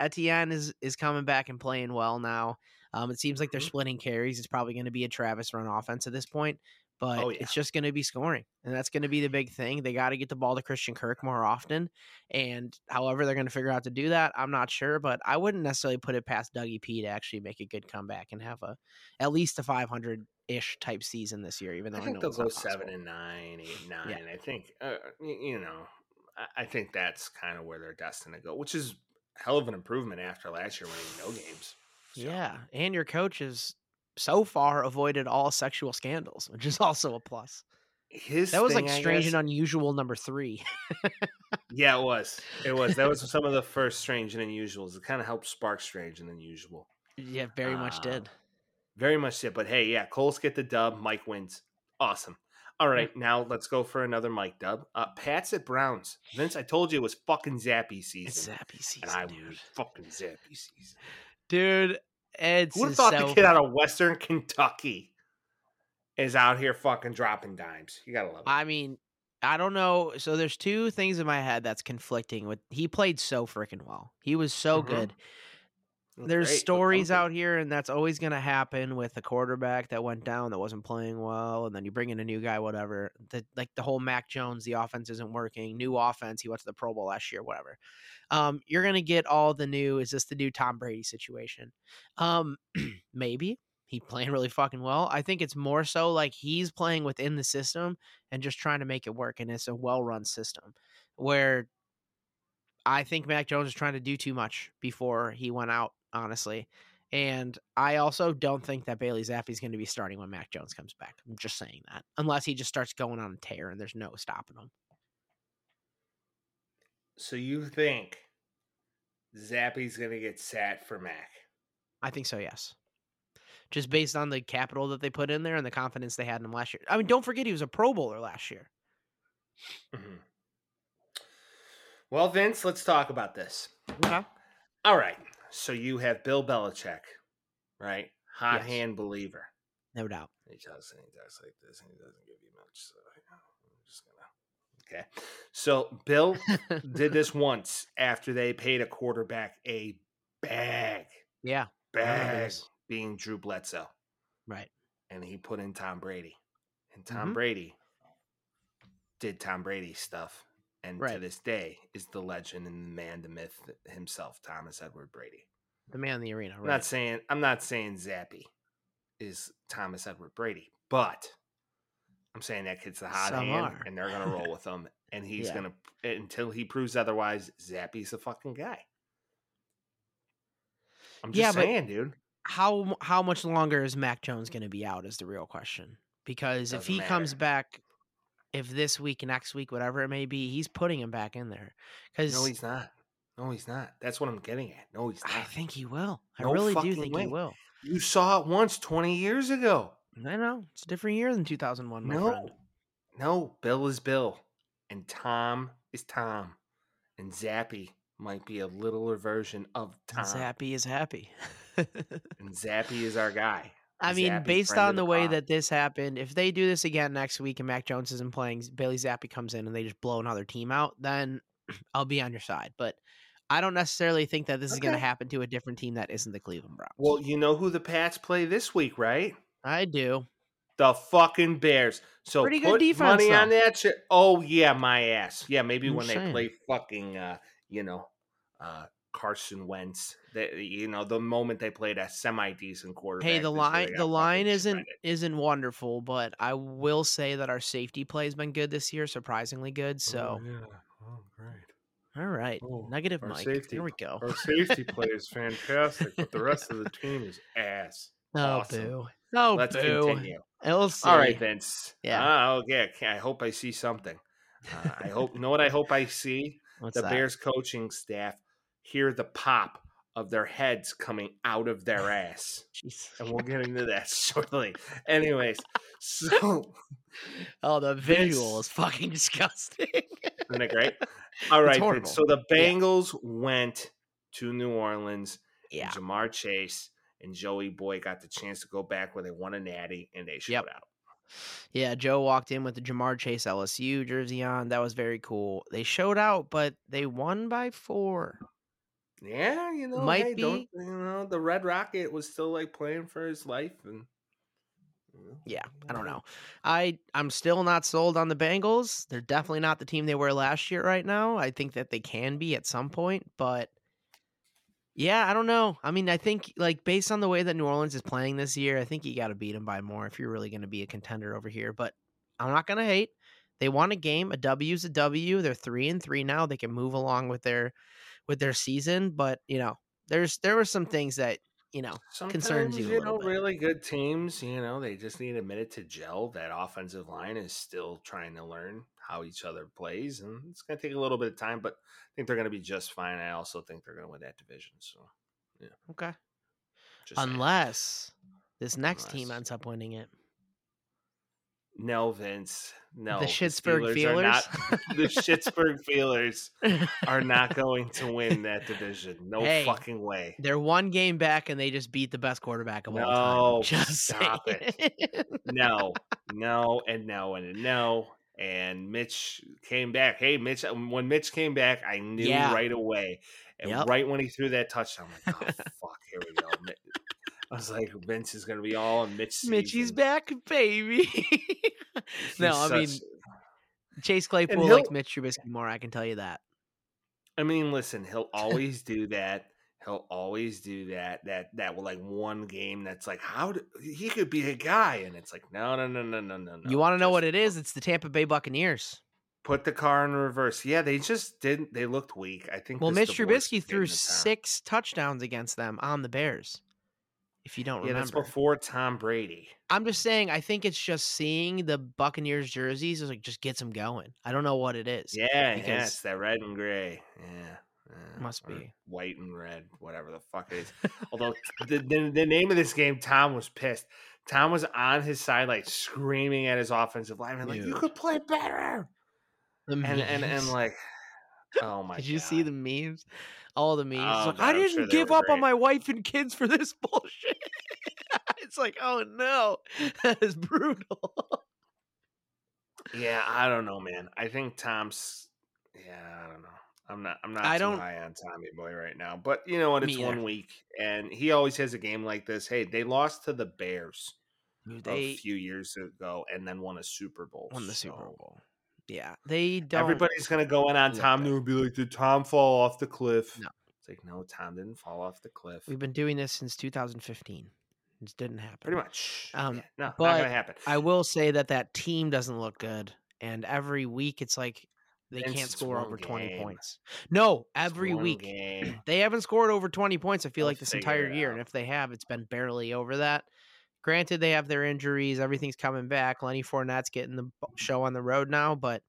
Etienne is is coming back and playing well now. Um, it seems like they're Mhm. splitting carries. It's probably going to be a Travis run offense at this point, but Oh, yeah. it's just going to be scoring, and that's going to be the big thing. They got to get the ball to Christian Kirk more often, and however they're going to figure out to do that, I'm not sure. But I wouldn't necessarily put it past Dougie P to actually make a good comeback and have a at least a 500 ish type season this year. Even though I I, think know they'll go seven possible. and nine, eight, nine. Yeah. I think, uh, you know, I, I think that's kind of where they're destined to go, which is hell of an improvement after last year winning no games. So, Yeah, and your coach has so far avoided all sexual scandals, which is [laughs] also a plus. his That was like thing, I strange and unusual number three. [laughs] Yeah, it was. It was. That was some of the first strange and unusuals. It kind of helped spark strange and unusual. yeah, very much Uh, did. Very much did. But hey, yeah, Colts get the dub. Mike wins. Awesome. All right, now let's go for another Mike dub. Uh, Pats at Browns. Vince, I told you it was fucking Zappe season. It's Zappe season, and I dude. was fucking Zappe season. Dude, it's Who would have thought so the kid out of Western Kentucky is out here fucking dropping dimes? You gotta love it. I mean, I don't know. So there's two things in my head that's conflicting with. He played so freaking well. He was so Mhm. good. There's great, stories out here, and that's always going to happen with a quarterback that went down that wasn't playing well, and then you bring in a new guy, whatever. The, like the whole Mac Jones, the offense isn't working. New offense, he went to the Pro Bowl last year, whatever. Um, you're going to get all the new. Is this the new Tom Brady situation? Um, [clears throat] maybe he playing really fucking well. I think it's more so like he's playing within the system and just trying to make it work, and it's a well-run system where I think Mac Jones was trying to do too much before he went out, honestly. And I also don't think that Bailey Zappe is going to be starting when Mac Jones comes back. I'm just saying that. Unless he just starts going on a tear and there's no stopping him. So you think Zappe's gonna get sat for Mac? I think so, yes. Just based on the capital that they put in there and the confidence they had in him last year. I mean, don't forget he was a Pro Bowler last year. Mhm. Well, Vince, let's talk about this. Okay. All right. So you have Bill Belichick, right? Hot Yes. hand believer. No doubt. He does, and he does like this, and he doesn't give you much. So I'm just gonna. Okay. So Bill [laughs] did this once after they paid a quarterback a bag, yeah. Bag, being Drew Bledsoe, Right. and he put in Tom Brady, and Tom Mhm. Brady did Tom Brady stuff, and to this day is the legend and the man, the myth himself, Thomas Edward Brady. The man in the arena. I'm not saying I'm not saying Zappe is Thomas Edward Brady, but I'm saying that kid's the hot Some hand, are. and they're gonna roll with him, and [laughs] he's Yeah. gonna until he proves otherwise. Zappe's the fucking guy. I'm just Yeah, saying, dude. how how much longer is Mac Jones going to be out is the real question. Because if Doesn't he comes back, if this week, next week, whatever it may be, he's putting him back in there. Because No, he's not. No, he's not. That's what I'm getting at. No, he's not. I think he will. I No really do think way. he will. you saw it once 20 years ago. I know it's a different year than 2001, my no, friend. no. Bill is Bill, and Tom is Tom, and Zappe might be a littler version of Tom. Zappe is happy. [laughs] and Zappe is our guy. I mean, based on the way that this happened, if they do this again next week and Mac Jones isn't playing, Bailey Zappe comes in and they just blow another team out, then [clears throat] I'll be on your side. But I don't necessarily think that this is going to happen to a different team that isn't the Cleveland Browns. Well, you know who the Pats play this week, right? I do. The fucking Bears. So Pretty good put defense, money on that shit. Oh yeah, my ass. Yeah, maybe I'm when they play fucking, uh, you know, uh, Carson Wentz. That you know, the moment they played a semi decent quarterback. Hey, the line they the line isn't shredded. isn't wonderful, but I will say that our safety play has been good this year, surprisingly good. So, Oh, yeah. Oh, great. all right, Oh, negative Mike. safety- Here we go. Our safety play is [laughs] fantastic, but the rest of the team is ass. Oh awesome. boo! Oh Let's boo! continue. See. All right, Vince. Yeah. Ah, okay. I hope I see something. Uh, I hope. You know what? I hope I see [laughs] What's the that? Bears coaching staff hear the pop of their heads coming out of their ass, [laughs] and we'll get into that [laughs] shortly. Anyways, so [laughs] Oh, the visual is fucking disgusting. isn't it great? All right. So the Yeah. Bengals went to New Orleans. yeah. And Ja'Marr Chase and Joey Boy got the chance to go back where they won a natty and they showed Yep. out. Yeah, Joe walked in with the Ja'Marr Chase LSU jersey on. That was very cool. They showed out, but they won by four. Yeah, you know, Might hey, don't- be. you know, the Red Rocket was still like playing for his life, and you know, Yeah, I don't know. I I'm still not sold on the Bengals. They're definitely not the team they were last year right now. I think that they can be at some point, but yeah, I don't know. I mean, I think like based on the way that New Orleans is playing this year, I think you got to beat them by more if you're really going to be a contender over here. But I'm not going to hate. They won a game. A W's a W. They're three and three now. They can move along with their with their season. But you know, there's there were some things that you know concerns you you know, bit. really good teams, you know, they just need a minute to gel. That offensive line is still trying to learn how each other plays, and it's going to take a little bit of time, but I think they're going to be just fine. I also think they're going to win that division. So, yeah, okay. just saying. Unless this next team ends up winning it. No, Vince, no, are not- Feelers? the [laughs] Schittsburg Feelers are not going to win that division. No Hey, fucking way. They're one game back and they just beat the best quarterback of all time. No, Just stop saying. No, [laughs] no, and no, and no. And Mitch came back. Hey, Mitch, um, when Mitch came back, I knew Yeah. right away. And Yep. right when he threw that touchdown, I'm like, oh, [laughs] fuck, here we go. I was like, Vince is going to be all on Mitch. Mitchie's back, baby. [laughs] no, I mean Chase Claypool likes Mitch Trubisky more. I can tell you that. I mean, listen, he'll always [laughs] do that. He'll always do that. That that will like one game that's like, how do, he could be a guy, and it's like, no, no, no, no, no, no. no. you want to know what it is? It's the Tampa Bay Buccaneers. Put the car in reverse. Yeah, they just didn't. They looked weak. I think. Well, Mitch Trubisky threw getting to town. six touchdowns against them on the Bears. If you don't Yeah, that's remember, before Tom Brady. I'm just saying. I think it's just seeing the Buccaneers jerseys is like just gets them going. I don't know what it is. Yeah, yeah, because- it's that red and gray. Yeah, yeah, Must be. white and red, whatever the fuck it is. [laughs] Although the, the the name of this game, Tom was pissed. Tom was on his sideline screaming at his offensive lineman, like, "You could play better!" The And and and like, oh [laughs] my! Did you see the memes? All the memes. Oh, like, God, I didn't sure give up on my wife and kids for this [laughs] bullshit. [laughs] it's like, oh no, [laughs] that is brutal. Yeah, I don't know, man. I think Tom's. Yeah, I don't know. I'm not. I'm not I too don't- high on Tommy Boy right now. But you know what? It's one week, and he always has a game like this. Hey, they lost to the Bears Dude, a few years ago, and then won a Super Bowl. won the Super Bowl. Yeah, they don't. Everybody's gonna go in on Tom and be like, "Did Tom fall off the cliff?" No. It's like, no, Tom didn't fall off the cliff. We've been doing this since 2015. It didn't happen. Pretty much. Um, Yeah, no, not gonna happen. I will say that that team doesn't look good, and every week it's like they can't score over 20 points. No, every week. game. they haven't scored over 20 points, I feel They'll like this entire year. And if they have, it's been barely over that. Granted, they have their injuries, everything's coming back. Lenny Fournette's getting the show on the road now, but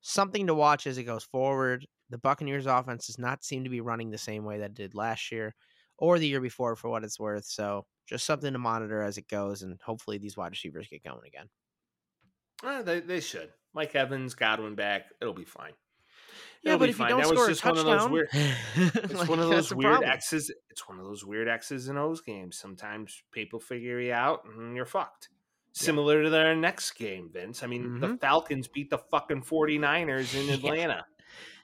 something to watch as it goes forward. The Buccaneers offense does not seem to be running the same way that it did last year or the year before, for what it's worth. So just something to monitor as it goes, and hopefully these wide receivers get going again. Uh, they, they should. Mike Evans, Godwin back. It'll be fine. Yeah, but if you don't That was score a just one of those touchdown, weird- [laughs] It's like, one of those weird. X's. It's one of those weird X's and O's games. Sometimes people figure you out and you're fucked. Similar to their next game, Vince. I mean, the Mhm. Falcons beat the fucking 49ers in [laughs] Atlanta.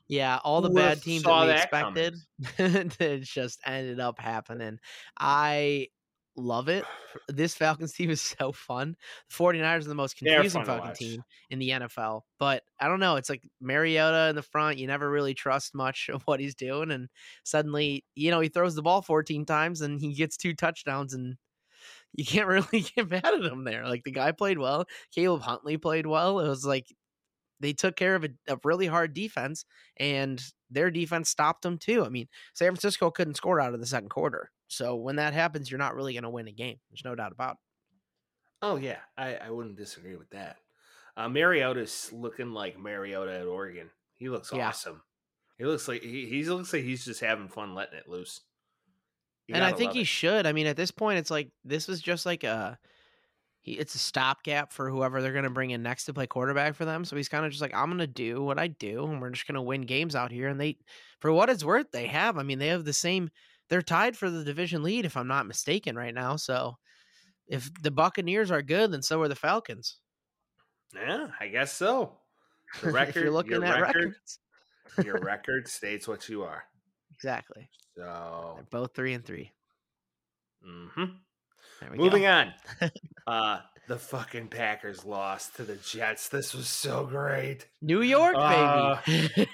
Yeah, all the Who bad teams that we that expected, [laughs] it just ended up happening. I love it. This Falcons team is so fun. The 49ers are the most confusing fucking team in the NFL. But I don't know. It's like Mariota in the front. You never really trust much of what he's doing. And suddenly, you know, he throws the ball 14 times and he gets two touchdowns and you can't [laughs] really get mad at him there. Like the guy played well. Caleb Huntley played well. It was like they took care of a, a really hard defense and their defense stopped them too. I mean, San Francisco couldn't score out of the second quarter. So when that happens, you're not really going to win a game. There's no doubt about it. Oh yeah, I, I wouldn't disagree with that. Uh, Mariota's looking like Mariota at Oregon. He looks Yeah. awesome. He looks like he, he looks like he's just having fun letting it loose. You and I think he it. should. I mean, at this point, it's like this was just like a he, it's a stopgap for whoever they're going to bring in next to play quarterback for them. So he's kind of just like, I'm going to do what I do, and we're just going to win games out here. And they, for what it's worth, they have. I mean, they have the same. They're tied for the division lead, if I'm not mistaken, right now. So if the Buccaneers are good, then so are the Falcons. Yeah, I guess so. The record, [laughs] if you're looking your at record, records, your [laughs] record states what you are. exactly. So, They're both three and three. mhm. There we moving go. on. [laughs] Uh, the fucking Packers lost to the Jets. This was so great. New York, Uh, baby.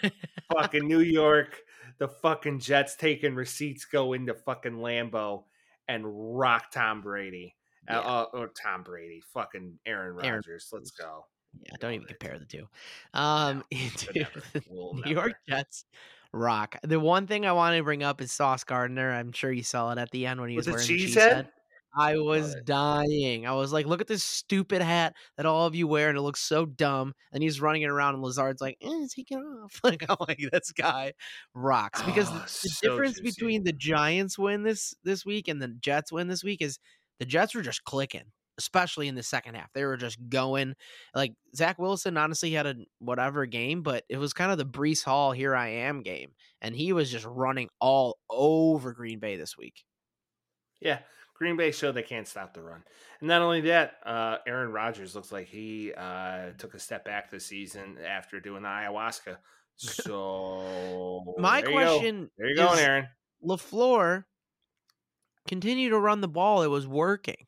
fucking New York. The fucking Jets taking receipts go into fucking Lambeau and rock Tom Brady. Uh, Yeah. Uh, or Tom Brady. Fucking Aaron Rodgers. Let's go. yeah, don't even compare the two. Um, [laughs] dude, We'll New. York Jets rock. The one thing I want to bring up is Sauce Gardner. I'm sure you saw it at the end when he was the wearing cheese the cheese head? head. I was dying. I was like, look at this stupid hat that all of you wear, and it looks so dumb. And he's running it around, and Lazard's like, eh, take it off. [laughs] Like, I'm like, this guy rocks. Because the, Oh, the so difference juicy. between the Giants win this this week and the Jets win this week is the Jets were just clicking, especially in the second half. They were just going. Like Zach Wilson honestly had a whatever game, but it was kind of the Breece Hall here I am game. And he was just running all over Green Bay this week. Yeah, Green Bay showed they can't stop the run. And not only that, uh, Aaron Rodgers looks like he uh, took a step back this season after doing the ayahuasca. [laughs] So My there you question there you go, Aaron. LaFleur continue to run the ball. It was working.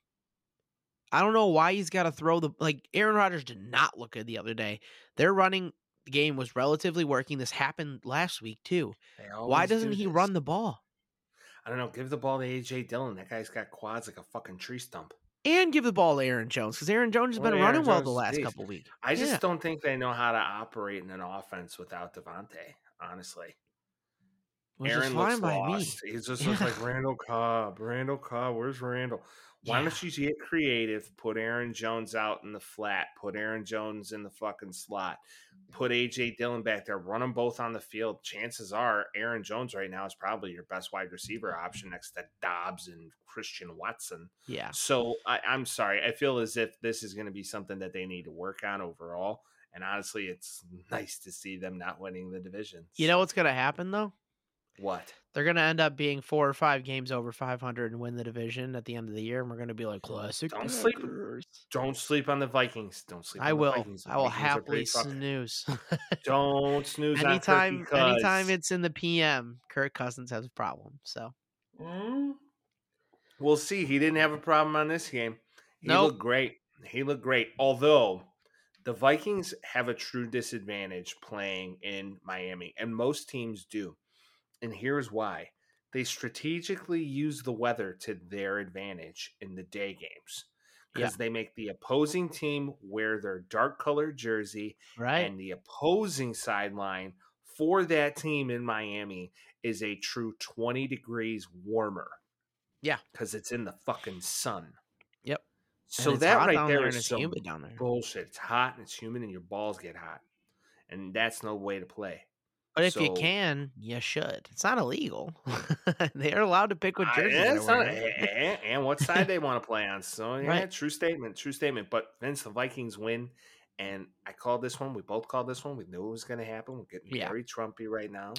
I don't know why he's got to throw the like Aaron Rodgers did not look good the other day. Their running game was relatively working. This happened last week too. Why doesn't do he run the ball? I don't know. Give the ball to AJ Dillon. That guy's got quads like a fucking tree stump. And give the ball to Aaron Jones because Aaron Jones has Well, been Aaron running well the last beast. couple weeks. I just Yeah. don't think they know how to operate in an offense without Davante. Honestly, Which Aaron looks lost. me. He just looks like Randall Cobb. Randall Cobb. Where's Randall? Why Yeah. don't you get creative? Put Aaron Jones out in the flat. Put Aaron Jones in the fucking slot. Mm. Put AJ Dillon back there. Run them both on the field. Chances are Aaron Jones right now is probably your best wide receiver option next to Doubs and Christian Watson. Yeah. So I, I'm sorry. I feel as if this is going to be something that they need to work on overall. And honestly, it's nice to see them not winning the division. You know what's gonna happen though? What? They're gonna end up being four or five games over 500 and win the division at the end of the year, and we're gonna be like classic. Don't sleep- Don't sleep on the Vikings. Don't sleep. I on the will. Vikings. I will happily snooze. Don't snooze on anytime, anytime it's in the PM, Kirk Cousins has a problem. So Mm. We'll see. He didn't have a problem on this game. He Nope. looked great. He looked great. Although the Vikings have a true disadvantage playing in Miami, and most teams do. And here's why they strategically use the weather to their advantage in the day games because they make the opposing team wear their dark colored jersey right, and the opposing sideline for that team in Miami is a true 20 degrees warmer. Yeah. Because it's in the fucking sun. Yep. So that right there there is some humid down there. bullshit. It's hot and it's humid and your balls get hot. And that's no way to play. But if you can, you should. It's not illegal. [laughs] they are allowed to pick what jersey. jerseys and, not- and, [laughs] and what side they want to play on. So yeah, Right. true statement, true statement. But Vince, the Vikings win, And I called this one. We both called this one. We knew it was going to happen. We're getting Yeah. very Trumpy right now.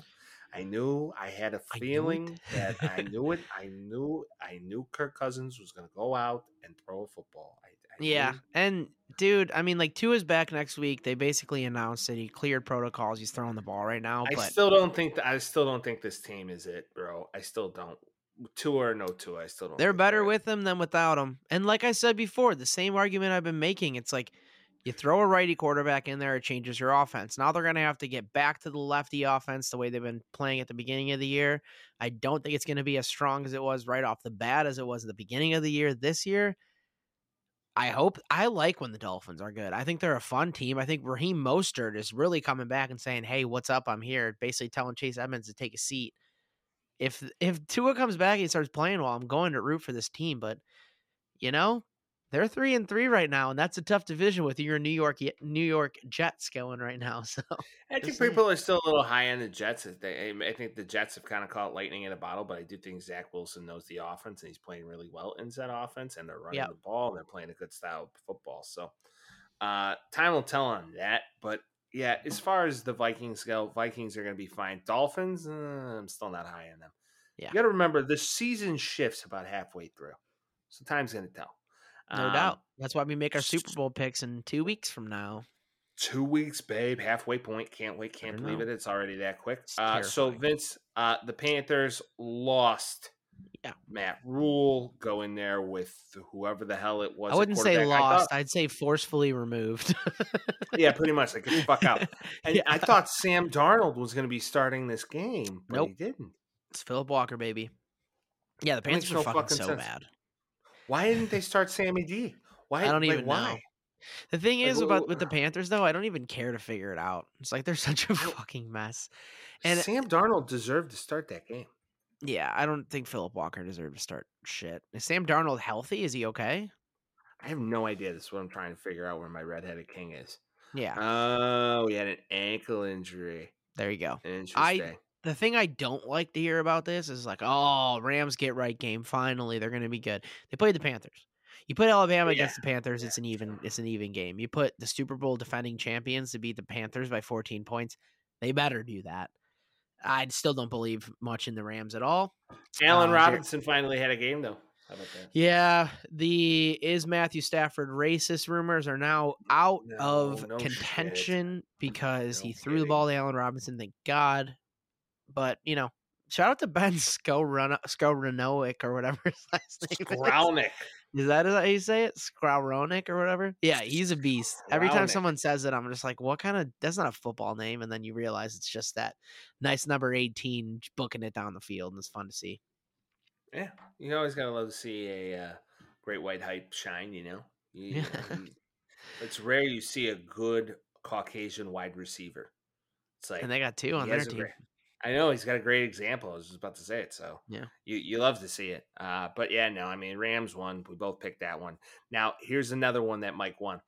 I knew. I had a feeling that I knew it. I knew. I knew Kirk Cousins was going to go out and throw a football. I, I Yeah, and dude, I mean, like Tua's back next week. They basically announced that he cleared protocols. He's throwing the ball right now, I but still don't think. That, I still don't think this team is it, bro. I still don't. Tua or no Tua, I still don't. they're better it. with him than without him. And like I said before, the same argument I've been making. It's like you throw a righty quarterback in there, it changes your offense. Now they're going to have to get back to the lefty offense the way they've been playing at the beginning of the year. I don't think it's going to be as strong as it was right off the bat as it was at the beginning of the year this year. I hope I like when the Dolphins are good. I think they're a fun team. I think Raheem Mostert is really coming back and saying, "Hey, what's up? I'm here." Basically telling Chase Edmonds to take a seat. If if Tua comes back and starts playing well, I'm going to root for this team. But you know, they're three and three right now, and that's a tough division with your New York New York Jets going right now. [laughs] So I think people are still a little high on the Jets. They, I think the Jets have kind of caught lightning in a bottle, but I do think Zach Wilson knows the offense and he's playing really well in that offense, and they're running Yep. the ball and they're playing a good style of football. So, uh, time will tell on that. But yeah, as far as the Vikings go, Vikings are going to be fine. Dolphins, uh, I'm still not high on them. Yeah. you got to remember the season shifts about halfway through, so time's going to tell. No Um, doubt, that's why we make our Super Bowl picks in two weeks from now. Two weeks, babe. Halfway point. Can't wait. Can't believe know. it. It's already that quick. Uh, so. Vince, uh, the Panthers lost. Yeah. Matt Rhule go in there with whoever the hell it was. I wouldn't say lost. thought- I'd say forcefully removed. yeah, pretty much. Like get the fuck out. [laughs] And Yeah. I thought Sam Darnold was going to be starting this game, but he Nope. didn't. It's Phillip Walker, baby. Yeah, the Panthers are no fucking, fucking so sense. bad. Why didn't they start Sammy D? Why? I don't like, even why? know. The thing Like, is about with the Panthers, though, I don't even care to figure it out. It's like they're [laughs] such a fucking mess. And- Sam Darnold deserved to start that game. Yeah, I don't think Phillip Walker deserved to start shit. Is Sam Darnold healthy? Is he okay? I have no idea. This is what I'm trying to figure out where my redheaded king is. Yeah, Oh, he had an ankle injury. there you go. Interesting. The thing I don't like to hear about this is like, oh, Rams get right game. Finally, they're going to be good. They played the Panthers. You put Alabama Yeah. against the Panthers, it's an even it's an even game. You put the Super Bowl defending champions to beat the Panthers by 14 points. They better do that. I still don't believe much in the Rams at all. Allen Uh, Robinson finally had a game though. How about that? Yeah, the is Matthew Stafford racist rumors are now out No, of no shit. contention because he No threw the ball to Allen Robinson. Thank God. But you know, shout out to Ben [laughs] Skowronowick or whatever [laughs] his last name is. Skralnik. Is that how you say it? Skowronik or whatever? Yeah, he's a beast. Every time someone says it, I'm just like, what kind of? That's not a football name. And then you realize it's just that nice number 18 booking it down the field, and it's fun to see. Yeah, you always gotta love to see a uh, great white hype shine. You know, You- you Yeah. [laughs] you- it's rare you see a good Caucasian wide receiver. It's like And they got two on he their team. great- I know he's got a great example. I was just about to say it. So Yeah. you you love to see it. Uh, but yeah, no, I mean Rams won. We both picked that one. Now here's another one that Mike won: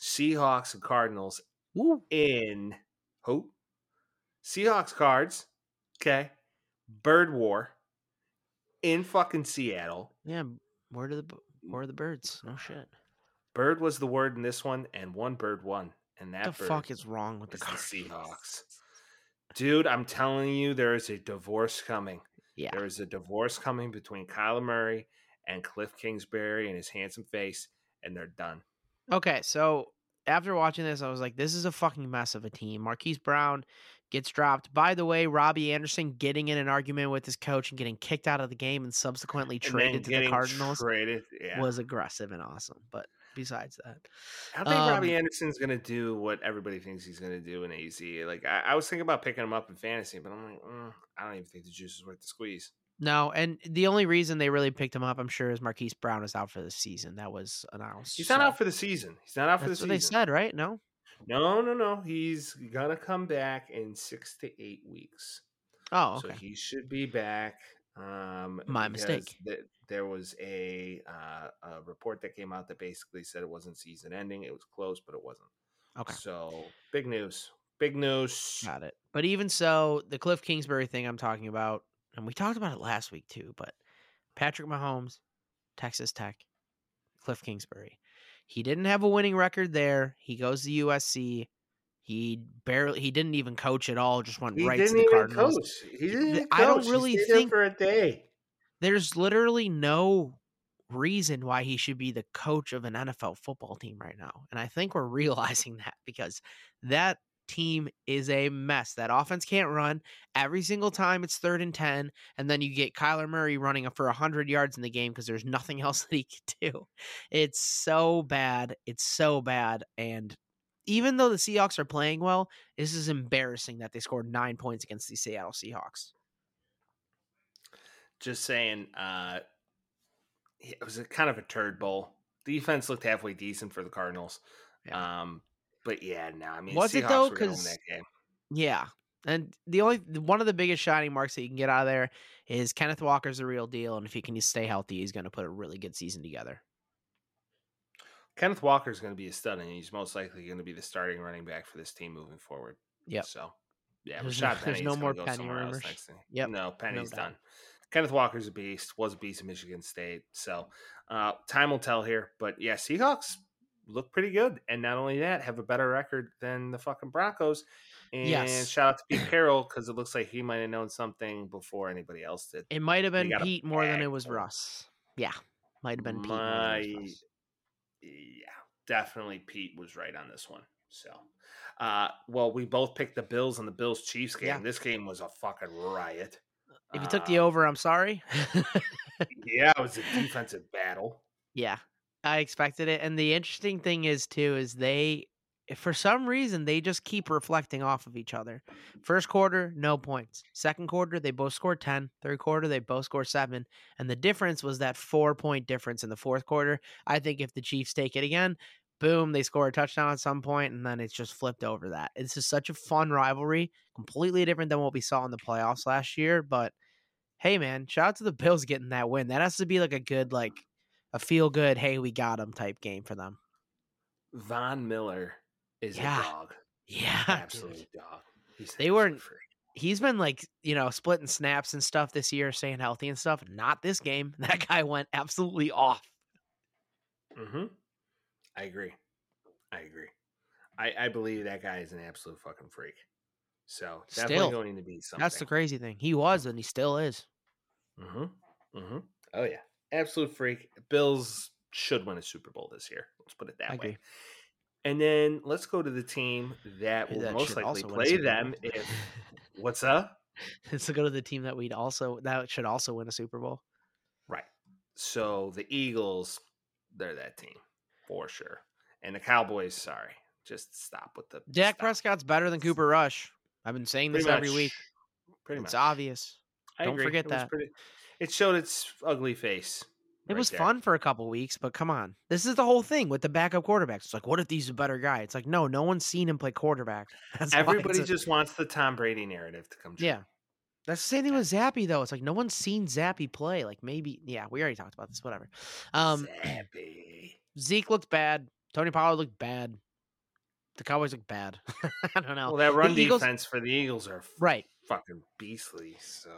Seahawks and Cardinals Woo. in who? Seahawks cards. Okay, Bird War in fucking Seattle. Yeah, where are the where are the birds? No shit. Bird was the word in this one, and one bird won. And that the bird fuck is wrong with the the Seahawks. Dude, I'm telling you, there is a divorce coming. Yeah. There is a divorce coming between Kyler Murray and Cliff Kingsbury and his handsome face, and they're done. Okay, so after watching this, I was like, this is a fucking mess of a team. Marquise Brown gets dropped. By the way, Robbie Anderson getting in an argument with his coach and getting kicked out of the game and subsequently And traded to the Cardinals Traded, yeah. was aggressive and awesome. But besides that, I don't think Robbie um, Anderson's gonna do what everybody thinks he's gonna do in AZ. Like I, I was thinking about picking him up in fantasy, but I'm like, mm, I don't even think the juice is worth the squeeze. no. And the only reason they really picked him up, I'm sure, is Marquise Brown is out for the season. That was announced. He's not so- out for the season. He's not out for the That's season. they said, right? No. No, no, no. He's gonna come back in six to eight weeks. Oh, okay. So he should be back. Um, My mistake. th- there was a, uh, a report that came out that basically said it wasn't season ending. It was close, but it wasn't. okay. So big news. Big news. Got it. But even so, the Cliff Kingsbury thing I'm talking about, and we talked about it last week too, but Patrick Mahomes, Texas Tech, Cliff Kingsbury. He didn't have a winning record there. He goes to USC. He barely he didn't even coach at all, just went He right to the Cardinals. coach. He didn't. Even I don't coach. Really think- for a day. There's literally no reason why he should be the coach of an NFL football team right now. And I think we're [laughs] realizing that because that team is a mess. That offense can't run. Every single time it's third and 10. And then you get Kyler Murray running for 100 yards in the game because there's nothing [laughs] else that he can do. It's so bad. It's so bad. And even though the Seahawks are playing well, this is embarrassing that they scored nine points against the Seattle Seahawks. Just saying, uh, it was a kind of a turd bowl. Defense looked halfway decent for the Cardinals. Um, but yeah, no, I mean, Was it though? were gonna win 'Cause- that game. Yeah. And the only one of the biggest shining marks that you can get out of there is Kenneth Walker's a real deal, and if he can just stay healthy, he's going to put a really good season together. Kenneth Walker is going to be a stud, and he's most likely going to be the starting running back for this team moving forward. Yeah. So, yeah, There's Rashaad no- there's no more Penny rumors. Yep, No, Penny's doubt. done. Kenneth Walker's a beast. Was a beast in Michigan State. So, uh, time will tell here. But yeah, Seahawks look pretty good, and not only that, have a better record than the fucking Broncos. And Yes. shout out to Pete Carroll because it looks like he might have known something before anybody else did. It might have been Pete more than it was. Russ. Yeah. Might have been Pete. My, yeah, definitely Pete was right on this one. So, uh, well, we both picked the Bills and the Bills Chiefs game. Yeah. This game was a fucking riot. If you took the Um, over, I'm sorry. [laughs] yeah, it was a defensive battle. yeah. I expected it. And the interesting thing is too is they for some reason they just keep reflecting off of each other. First quarter, no points. Second quarter, they both scored 10. Third quarter, they both scored 7. And the difference was that 4-point difference in the fourth quarter. I think if the Chiefs take it again, boom, they score a touchdown at some point and then it's just flipped over that. This is such a fun rivalry, completely different than what we saw in the playoffs last year, but hey man, shout out to the [laughs] Bills getting that win. That has to be like a good like a feel good, hey, we got them type game for them. Von Miller is Yeah. a dog. Yeah. [laughs] Absolute dog. He's They weren't-. He's been like, you know, splitting snaps and stuff this year, staying healthy and stuff. Not this game. [laughs] That guy went absolutely off. Mm-hmm. I agree. I agree. I, I believe that guy is an absolute fucking freak. So definitely Still, going to be something. That's the crazy thing. He was and he still is. Mm-hmm. Mm-hmm. Oh yeah, absolute freak. Bills should win a Super Bowl this year. Let's put it that I way. agree. And then let's go to the team that will That most likely also win a play them. If [laughs] what's up? to go to the team that we'd also that should also win a Super Bowl. Right. So the Eagles, they're that team for sure. And the Cowboys, sorry, just stop with the Dak stop. Prescott's better than Cooper Rush. I've been saying this Pretty every week. Pretty it's much. It's obvious. I Don't agree. forget It that. pretty- it showed its ugly face. It right was there. fun for a couple weeks, but come on. This is the whole thing with the backup quarterbacks. It's like, what if he's a better guy? It's like, no, no one's seen him play quarterback. [laughs] That's Everybody a- just wants the Tom Brady narrative to come true. Yeah. That's the same thing with Zappe though. It's like no one's seen Zappe play. Like maybe yeah, we already talked about this, whatever. Um Zappe. Zeke looked bad. Tony Pollard looked bad. The Cowboys look bad. [laughs] I don't know. Well, that run Eagles- defense for the Eagles are Right. fucking beastly. So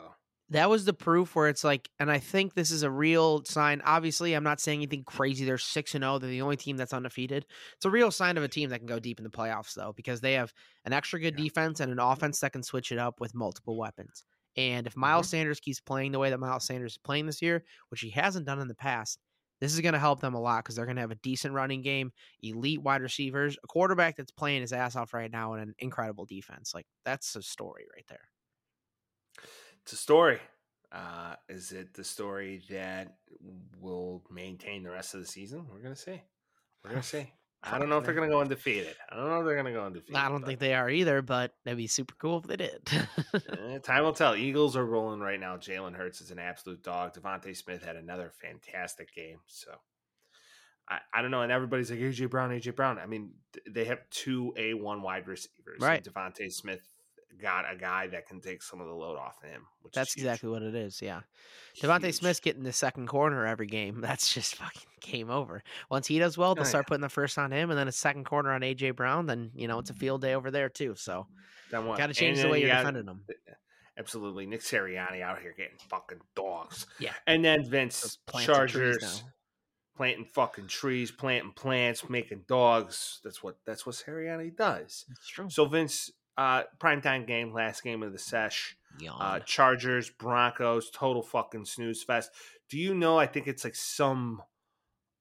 that was the proof where it's like, and I think this is a real sign. Obviously, I'm not saying anything crazy. They're six and zero. They're the only team that's undefeated. It's a real sign of a team that can go deep in the playoffs, though, because they have an extra good Yeah. defense and an offense that can switch it up with multiple weapons. And if Miles Mm-hmm. Sanders keeps playing the way that Miles Sanders is playing this year, which he hasn't done in the past, this is going to help them a lot because they're going to have a decent running game, elite wide receivers, a quarterback that's playing his ass off right now, and an incredible defense. Like that's a story right there. it's a story. Uh, is it the story that will maintain the rest of the season? We're gonna see. We're gonna [laughs] see. I don't know if they're gonna go undefeated. I don't know if they're gonna go undefeated. I don't think they are either, but that'd be super cool if they did. eh, time will tell. Eagles are rolling right now. Jalen Hurts is an absolute dog. DeVonta Smith had another fantastic game. So I, I don't know. And everybody's like AJ Brown, AJ Brown. I mean, they have two A one wide receivers. Right. DeVonta Smith got a guy that can take some of the load off of him. Which That's is exactly what it is. Yeah. DeVonta Huge. Smith's getting the second corner every game. [laughs] That's just fucking game over. Once he does well, they'll Oh, start putting the first on him and then a second corner on AJ Brown. Then, you know, it's a mm-hmm. field day over there too. So got to And change the way you you're defending them. Absolutely. Nick Sirianni out here getting fucking dogs. Yeah. And then Vince Those plants and trees Chargers. planting fucking trees, planting plants, making dogs. That's what that's what Sirianni does. That's true. So Vince, uh, primetime game, last game of the sesh. Uh, Chargers, Broncos, total fucking snooze fest. Do you know? I think it's like some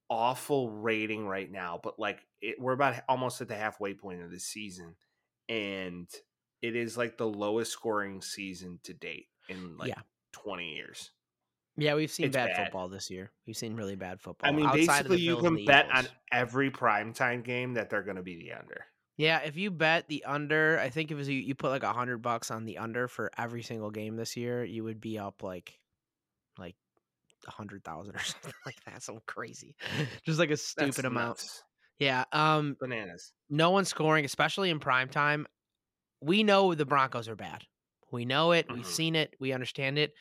awful rating right now, but like it, we're about almost at the halfway point of the season, and it is like the lowest scoring season to date in like Yeah. twenty years. yeah, we've seen bad, bad. football this year. We've seen really bad football. I mean, outside of the basically, you can bet on every primetime game that they're going to be the under. Yeah, if you bet the under, I think if it was you, you put like a hundred bucks on the under for every single game this year, you would be up like, like a hundred thousand [laughs] or something like that. Something crazy, [laughs] just like a stupid That's amount. nuts. Yeah. Um. Bananas. No one's scoring, especially in prime time. We know the Broncos are bad. We know it. We've Mhm. seen it. We understand it.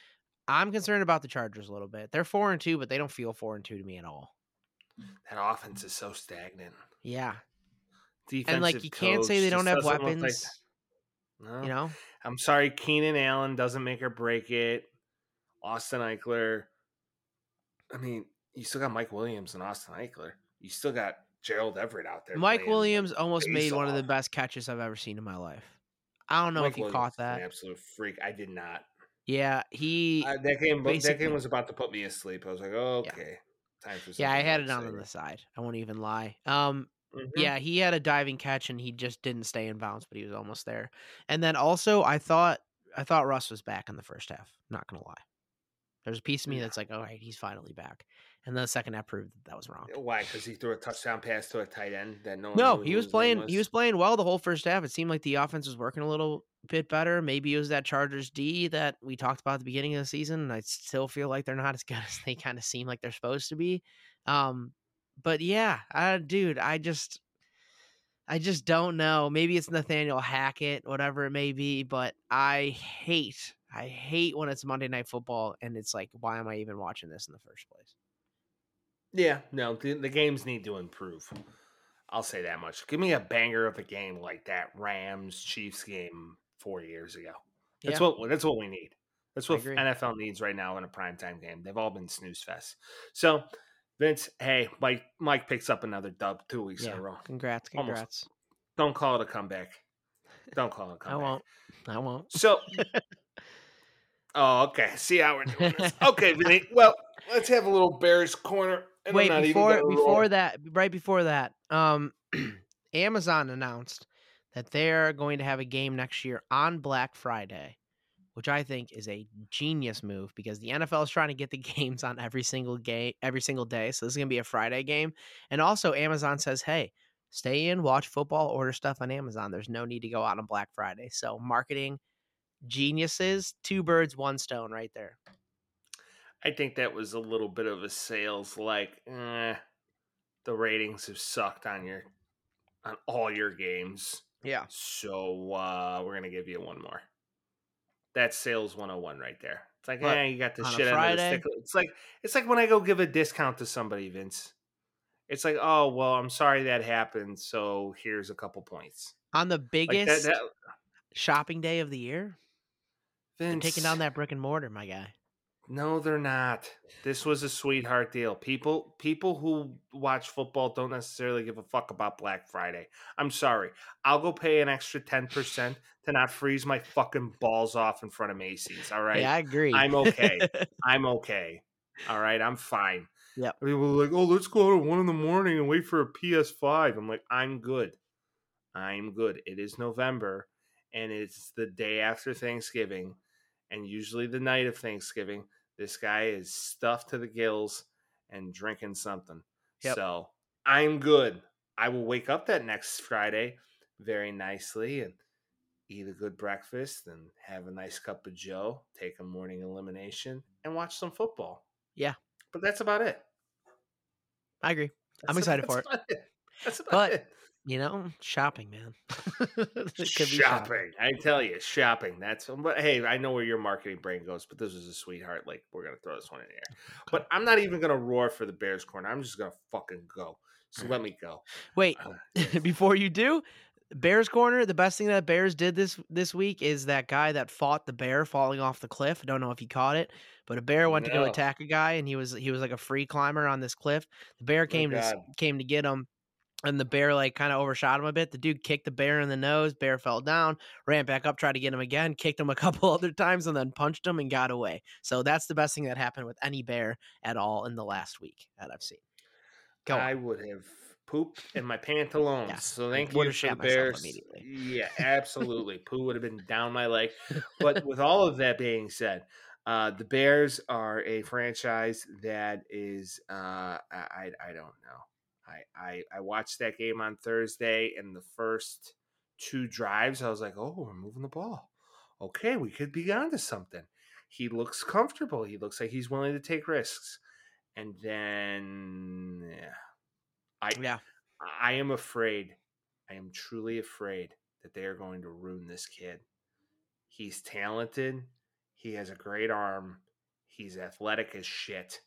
I'm concerned about the Chargers a little bit. They're four and two, but they don't feel four and two to me at all. That offense is so stagnant. Yeah. Defensive And like you can't say they don't have doesn't like- weapons. No. You know. I'm sorry, Keenan Allen doesn't make or break it. Austin Ekeler. I mean, you still got Mike Williams and Austin Ekeler. You still got Gerald Everett out there. Mike Williams almost made one of the best catches I've ever seen in my life. I don't know Mike if you Williams caught that. absolute freak. I did not. Yeah, he. Uh, that game, that game was about to put me asleep. I was like, oh, okay, time for. yeah, I had it on on the side. I won't even lie. Um, Mhm. yeah, he had a diving catch and he just didn't stay in bounds, but he was almost there. And then also, I thought I thought Russ was back in the first half. Not gonna lie. There's a piece of me Yeah. that's like, all right, he's finally back. And then the second half proved that, that was wrong. Why? Because he threw a touchdown pass to a tight end that no one. No, he was playing. He was playing well the whole first half. It seemed like the offense was working a little bit better. Maybe it was that Chargers D that we talked about at the beginning of the season. And I still feel like they're not as good [laughs] as they kind of seem like they're supposed to be. Um, but yeah, uh, dude, I just, I just don't know. Maybe it's Nathaniel Hackett, whatever it may be. But I hate, I hate when it's Monday Night Football and it's like, why am I even watching this in the first place? Yeah, no, the, the games need to improve. I'll say that much. Give me a banger of a game like that Rams Chiefs game four years ago. That's Yeah. what that's what we need. That's what. NFL needs right now in a primetime game. They've all been snooze fest. So, Vince, hey, Mike Mike picks up another dub two weeks in a row. Congrats, Almost. congrats. Don't call it a comeback. Don't call it a [laughs] comeback. I won't. I won't. So, [laughs] oh, okay. See how we're doing this. [laughs] Okay, Vinny. Well, let's have a little Bears corner. Wait, not even before before roll. that, right before that, um, [clears throat] Amazon announced that they're going to have a game next year on Black Friday, which I think is a genius move because the NFL is trying to get the [laughs] games on every single game every single day. So this is going to be a Friday game, and also Amazon says, "Hey, stay in, watch football, order stuff on Amazon. There's no need to go out on Black Friday." So marketing geniuses, two birds, one stone, right there. I think that was a little bit of a sales like eh, the ratings have sucked on your on all your games. Yeah. So uh we're gonna give you one more. That's sales 101 right there. It's like, But eh, you got the shit under the Friday- stick. It's like it's like when I go give a discount to somebody, Vince. It's like, oh well, I'm sorry that happened. So here's a couple points. On the Like biggest that, that shopping day of the year, Vince, taking down that brick and mortar, my guy. No, they're not. This was a sweetheart deal. People people who watch football don't necessarily give a fuck about Black Friday. I'm sorry. I'll go pay an extra 10% to not freeze my fucking balls off in front of Macy's, all right? Yeah, I agree. I'm okay. [laughs] I'm okay. All right, I'm fine. Yeah. People are like, "Oh, let's go out at 1 in the morning and wait for a PS5." I'm like, "I'm good. I'm good. It is November and it's the day after Thanksgiving and usually the night of Thanksgiving. This guy is stuffed to the gills and drinking something. Yep. So I'm good. I will wake up that next Friday very nicely and eat a good breakfast and have a nice cup of Joe, take a morning elimination, and watch some football. Yeah. But that's about it. I agree. I'm [laughs] excited that's for it. it. That's about But it. You know, shopping, man. [laughs] It could be shopping. I tell you, shopping. That's but hey, I know where your marketing brain goes, but this was a sweetheart. Like we're gonna throw this one in the air. But I'm not even gonna roar for the Bears corner. I'm just gonna fucking go. So let me go. Wait, Uh, [laughs] before you do, Bears corner, the best thing that Bears did this this week is that guy that fought the bear falling off the cliff. I don't know if you caught it, but a bear went to go attack a guy and he was he was like a free climber on this cliff. The bear came to came to get him and the bear like kind of overshot him a bit. The dude kicked the bear in the nose, bear fell down, ran back up, tried to get him again, kicked him a [laughs] couple other times and then punched him and got away. So that's the best thing that happened with any bear at all in the last week that I've seen. Go on. I would have pooped in my pantaloons. Yes, So thank would you have for the Bears. immediately. Yeah, absolutely. [laughs] Poo would have been down my leg. But with all of that being said, uh, the Bears are a franchise that is uh, I I don't know. I, I I watched that game on Thursday and the first two drives, I was like, oh, we're moving the ball. Okay, we could be onto something. He looks comfortable. He looks like he's willing to take risks. And then yeah, I Yeah. I am afraid. I am truly afraid that they are going to ruin this kid. He's talented. He has a great arm. He's athletic as shit.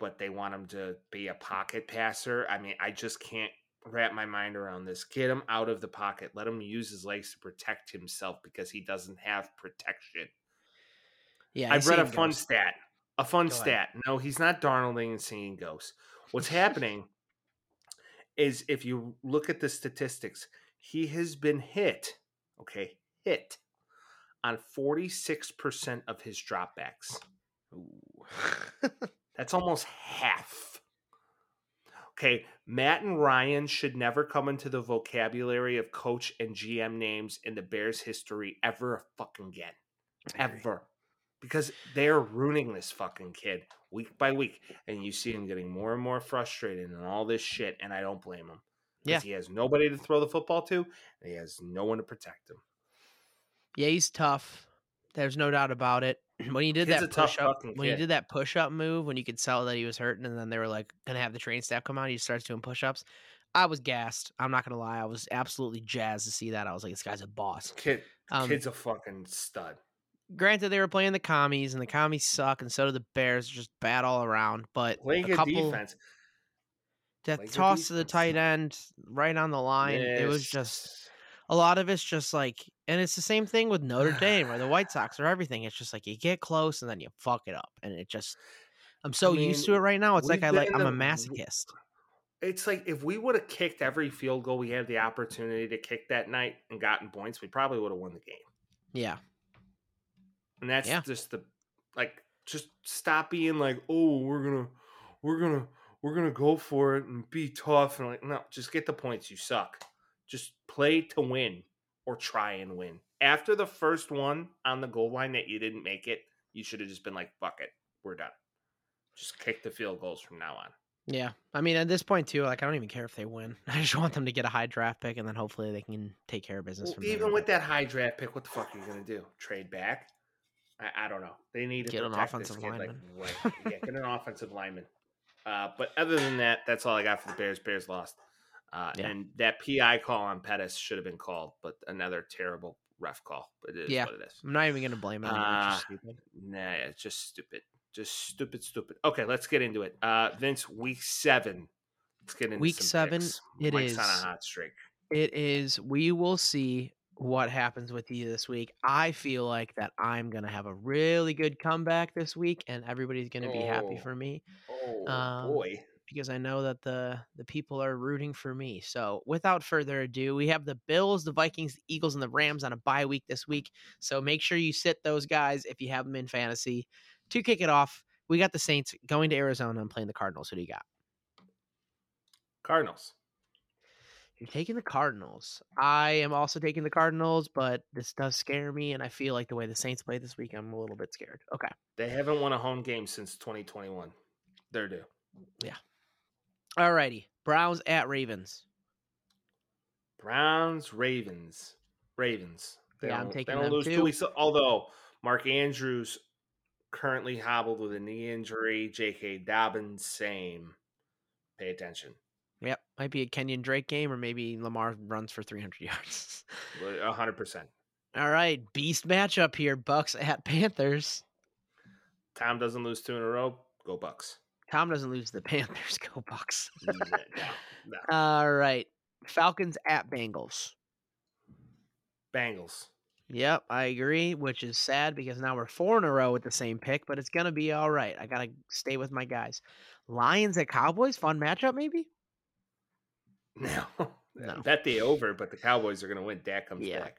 But they want him to be a pocket passer. I mean, I just can't wrap my mind around this. Get him out of the pocket. Let him use his legs to protect himself because he doesn't have protection. Yeah. I've read a fun ghosts. stat. A fun Go ahead. stat. No, he's not Darnolding and seeing ghosts. What's happening is if you look at the statistics, he has been hit, okay, hit on 46% of his dropbacks. [laughs] That's almost half. Okay, Matt and Ryan should never come into the vocabulary of coach and GM names in the Bears history ever fucking again. Ever. Because they're ruining this fucking kid week by week. And you see him getting more and more frustrated and all this shit, and I don't blame him. Yeah. He has nobody to throw the football to, and he has no one to protect him. Yeah, he's tough. There's no doubt about it. [clears throat] When he did Kid's that push up, when he did that push up move, when you could tell that he was hurting, and then they were like gonna have the train staff come out, he starts doing push ups. I was gassed. I'm not gonna lie. I was absolutely jazzed to see that. I was like, this guy's a boss. Kid, Um, kid's a fucking stud. Granted, they were playing the commies, and the commies suck, and so do the Bears. Just bad all around. But Playing a couple defense. that Play toss to the tight end right on the line, it was just a lot of it's just like, and it's the same thing with Notre Dame or the White [sighs] Sox or everything. It's just like you get close and then you fuck it up, and it just. I'm so used to it right now. It's like I like I'm a masochist. It's like if we would have kicked every field goal we had the opportunity to kick that night and gotten points, we probably would have won the game. Yeah, And that's Yeah. just the like just stop being like, oh, we're gonna we're gonna we're gonna go for it and be tough and like no, just get the points. You suck. Just play to win or try and win. After the first one on the goal line that you didn't make it, you should have just been like, fuck it, we're done. Just kick the field goals from now on. yeah. I mean, at this point too, like I don't even care if they win. [laughs] I just want them to get a high draft pick, and then hopefully they can take care of business Well, even with that high draft pick, what the fuck are you gonna do? Trade back? I, I don't know. They need to Get an offensive kid, like, lineman. right. Yeah, get an [laughs] offensive lineman. Uh, but other than that, that's all I got for the Bears. Bears lost, uh, Yeah. and that PI call on Pettis should have been called, but another terrible ref call. But it is Yeah. what it is. I'm not even gonna blame them. Uh, it's just stupid. Nah, it's just stupid. Just stupid, stupid. Okay, let's get into it. Uh, Vince, week seven. Let's get into Week some seven, picks. it Mike's on a is. hot streak. It is. We will see what happens with you this week. I feel like that I'm gonna have a really good comeback this week, and everybody's gonna be happy Oh. for me Oh Um, boy. Because I know that the the people are rooting for me. So, without further ado, we have the Bills, the Vikings, the Eagles, and the Rams on a bye week this week. So make sure you sit those guys if you have them in fantasy. To kick it off, we got the Saints going to Arizona and playing the Cardinals. Who do you got? Cardinals. You're taking the Cardinals. I am also taking the Cardinals, but this does scare me, and I feel like the way the Saints play this week, I'm a little bit scared. Okay. They haven't won a home game since 2021. They're due. Alrighty. Browns at Ravens. Browns, Ravens, Ravens. They Yeah, I'm taking They don't them lose too. two weeks. Although Mark Andrews currently hobbled with a knee injury. J.K. Dobbins, same. Pay attention. Yep. Might be a Kenyan Drake game, or maybe Lamar runs for 300 [laughs] yards. Hundred percent. All right. Beast matchup here. Bucks at Panthers. Tom doesn't lose two in a row. Go Bucks. Tom doesn't lose to the [laughs] Panthers. Go Bucks. [laughs] no, no. All right. Falcons at Bengals. Bengals. Yep, I agree, which is sad because now we're four in a row with the same pick, but it's gonna be all right. I gotta stay with my guys. Lions at Cowboys, fun matchup, maybe. No, [laughs] No. bet the over, but the Cowboys are going to win. Dak comes Yeah. back.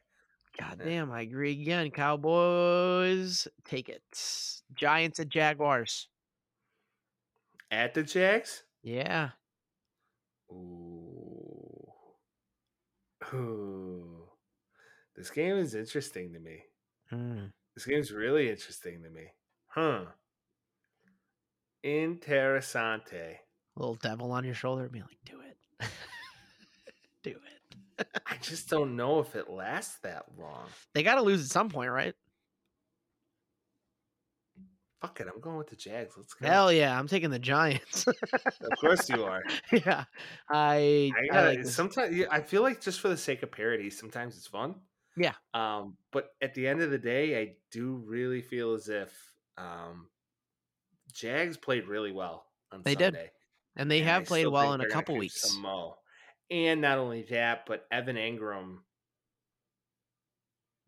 God Yeah. damn, I agree again. Cowboys, take it. Giants at Jaguars. At the Jags. Yeah, Ooh. Ooh. This game is interesting to me. Mm. This game's really interesting to me. Huh. Interessante. little devil on your shoulder, be like, do it, [laughs] do it. I just don't know if it lasts that long. They got to lose at some point, right? Fuck it, I'm going with the Jags. Let's go. Hell yeah, I'm taking the Giants. [laughs] Of course you are. [laughs] yeah, I, I I like sometimes I feel like just for the sake of parody, sometimes it's fun. Yeah. Um, but at the end of the day, I do really feel as if um, Jags played really well on They did. Sunday. and they and have I played well in a couple weeks. mo. And not only that, but Evan Engram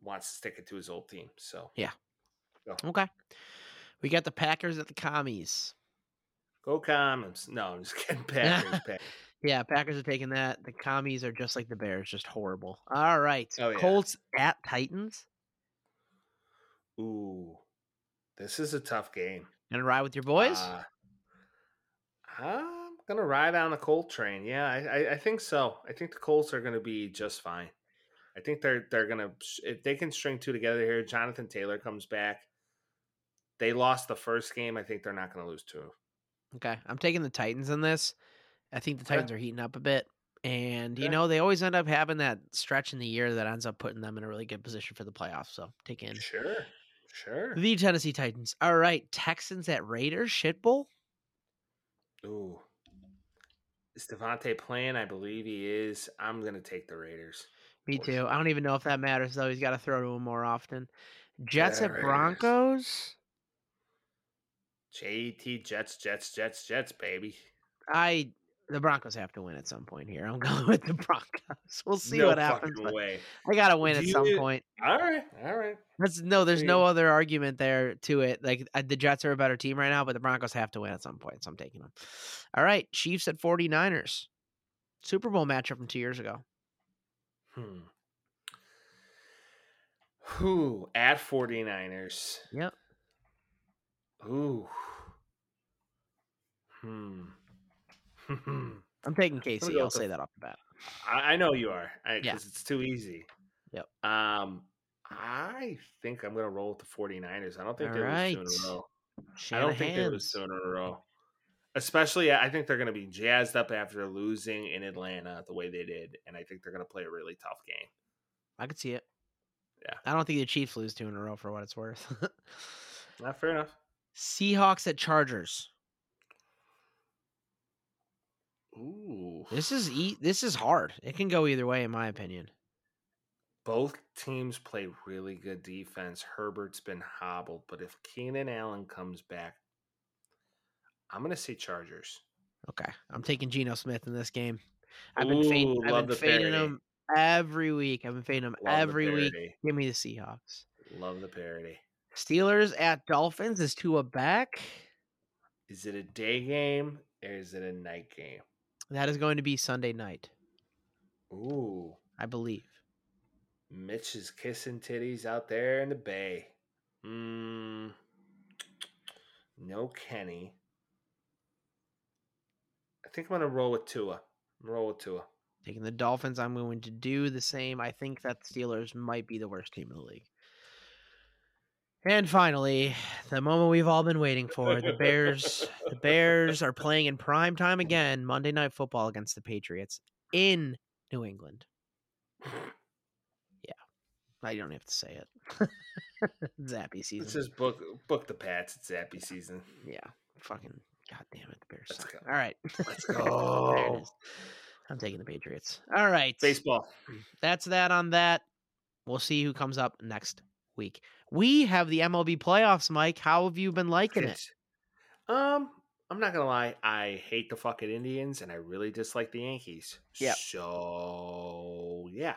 wants to stick it to his old team. So yeah. Okay, we got the Packers at the commies. go commies. No, I'm just [laughs] kidding. Packers. [laughs] Packers. Yeah, Packers are taking that. The commies are just like the Bears, just horrible. All right, Oh, yeah. Colts at Titans. Ooh, this is a tough game. Gonna ride with your boys. Uh, I'm gonna ride on the Colt train. Yeah, I, I, I think so. I think the Colts are gonna be just fine. I think they're they're gonna if they can string two together here. Jonathan Taylor comes back. They lost the first game. I think they're not gonna lose two. Okay, I'm taking the Titans in this. I think the Okay. Titans are heating up a bit, and you know they always end up having that stretch in the year that ends up putting them in a really good position for the playoffs. So take in Sure, sure. the Tennessee Titans. All right, Texans at Raiders. Shit bowl. Ooh, is Davante playing? I believe he is. I'm gonna take the Raiders. Me too. I don't even know if that matters though. He's got to throw to him more often. Jets Yeah, at Raiders. Broncos. JT Jets, Jets, Jets, Jets, baby. I the Broncos have to win at some point here. I'm [laughs] going with the Broncos. We'll see no what happens. way. I gotta win at some point. All right, all right. That's no, there's no other argument there to it. Like uh, the Jets are a better team right now, but the Broncos have to win at some point, so I'm taking them. All right, Chiefs at 49ers. Super Bowl matchup from two years ago. Hmm. Who at 49ers? Yep. Ooh. Hmm. [laughs] I'm taking Casey. I'll say that off the bat. I, I know you are. Because Yeah. it's too easy. Yep. Um, I think I'm gonna roll with the 49ers. I don't think All they lose two right. in a row. I don't think they lose Shanahan's. two in a row. Especially, I think they're going to be jazzed up after losing in Atlanta the way they did, and I think they're going to play a really tough game. I could see it. Yeah. I don't think the Chiefs lose two in a row for what it's worth. [laughs] Not fair enough. Seahawks at Chargers. Ooh, This is e- this is hard. It can go either way, in my opinion. both teams play really good defense. Herbert's been hobbled, but if Keenan Allen comes back, I'm going to say Chargers. Okay, I'm taking Geno Smith in this game. I've been fading. I've been fading parody. him every week. I've been fading him Love the every week. Give me the Seahawks. Love the parody. Steelers at Dolphins. Is Tua back? Is it a day game or is it a night game? That is going to be Sunday night, Ooh, I believe. Mitch is kissing titties out there in the bay. Mm, no Kenny. I think I'm gonna roll with Tua. Roll with Tua. Taking the Dolphins, I'm going to do the same. I think that the Steelers might be the worst team in the league. And finally, the moment we've all been waiting for, the Bears. the Bears are playing in prime time again, Monday Night Football against the Patriots in New England. Yeah. I don't have to say it. [laughs] Zappe season. Let's just book book the Pats. It's Zappe season. Yeah. Fucking god damn it, the Bears. Let's suck. go. All right. Let's [laughs] there it go. I'm taking the Patriots. All right. Baseball. That's that on that. We'll see who comes up next week. We have the MLB playoffs, Mike. How have you been liking it? Um, I'm not gonna lie. I hate the fucking Indians, and I really dislike the Yankees. Yep. So yeah.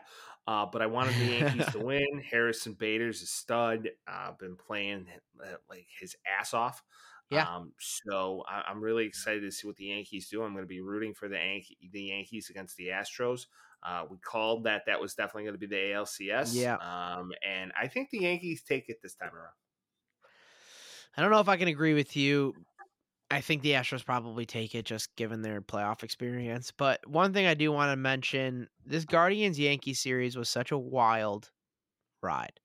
Uh, but I wanted the Yankees to [laughs] win. Harrison Bader's a stud. I've uh, been playing uh, like his ass off. Yeah. Um, so I, am really excited to see what the Yankees do. I'm going to be rooting for the, Yankee, the Yankees against the Astros. Uh, we called that that was definitely going to be the ALCS. Yeah. Um, and I think the Yankees take it this time around. I don't know if I can agree with you. I think the Astros probably take it just given their playoff experience. But one thing I do want to mention this Guardians Yankee series was such a wild ride.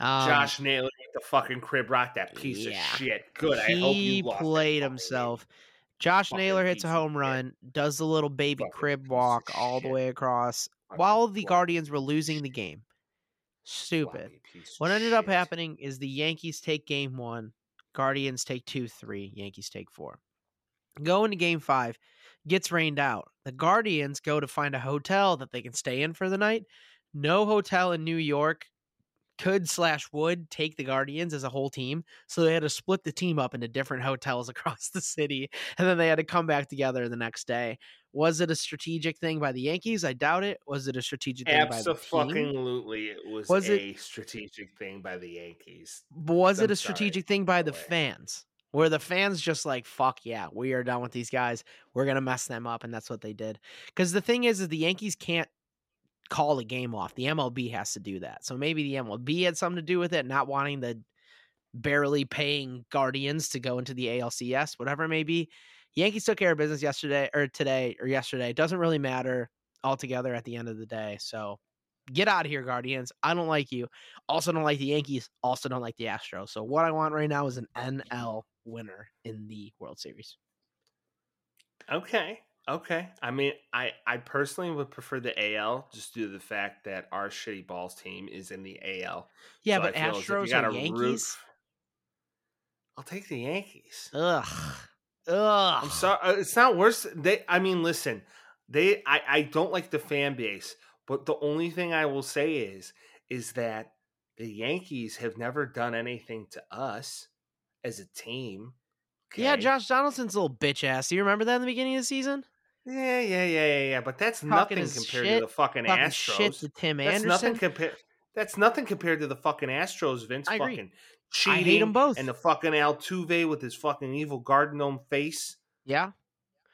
Um, Josh Naylor with the fucking crib rock, that piece yeah. of shit. Good. He I hope you played himself. Josh Naylor hits a home run, does the little baby crib walk all the way across while the Guardians were losing the game. Stupid. What ended up happening is the Yankees take game one, Guardians take two, three, Yankees take four. Go into game five, gets rained out. The Guardians go to find a hotel that they can stay in for the night. No hotel in New York could slash would take the Guardians as a whole team. So they had to split the team up into different [laughs] hotels across the city. And then they had to come back together the next day. Was it a strategic thing by the Yankees? I doubt it. Was it a strategic thing by the team? Absolutely, it was, was a it, strategic thing by the Yankees. Was I'm it a strategic sorry. thing by the fans? Where the fans just like, fuck yeah, we are done with these guys. We're gonna mess them up, and that's what they did. Because the thing is, is the Yankees can't call a game off. The MLB has to do that. So maybe the MLB had something to do with it, not wanting the barely paying Guardians to go into the ALCS, whatever it may be. Yankees took care of business yesterday or today or yesterday. It doesn't really matter altogether at the end of the day. So get out of here, Guardians. I don't like you. Also don't like the Yankees. Also don't like the Astros. So what I want right now is an NL winner in the World Series. Okay. Okay. I mean, I I personally would prefer the AL just due to the fact that our shitty balls team is in the AL. Yeah, so but Astros or Yankees. Root, I'll take the Yankees. Ugh. Ugh. I'm sorry. Uh, it's not worse. They. I mean, listen. They. I. I don't like the fan base, but the only thing I will say is, is that the Yankees have never done anything to us as a team. Okay? Yeah, Josh Donaldson's a little bitch ass. Do you remember that in the beginning of the season? Yeah, yeah, yeah, yeah, yeah. But that's Talking nothing compared shit, to the fucking Astros. Shit to Tim that's Anderson. Nothing compared. That's nothing compared to the fucking Astros. Vince I fucking cheating. I hate them both. And the fucking Altuve with his fucking evil garden gnome face. Yeah.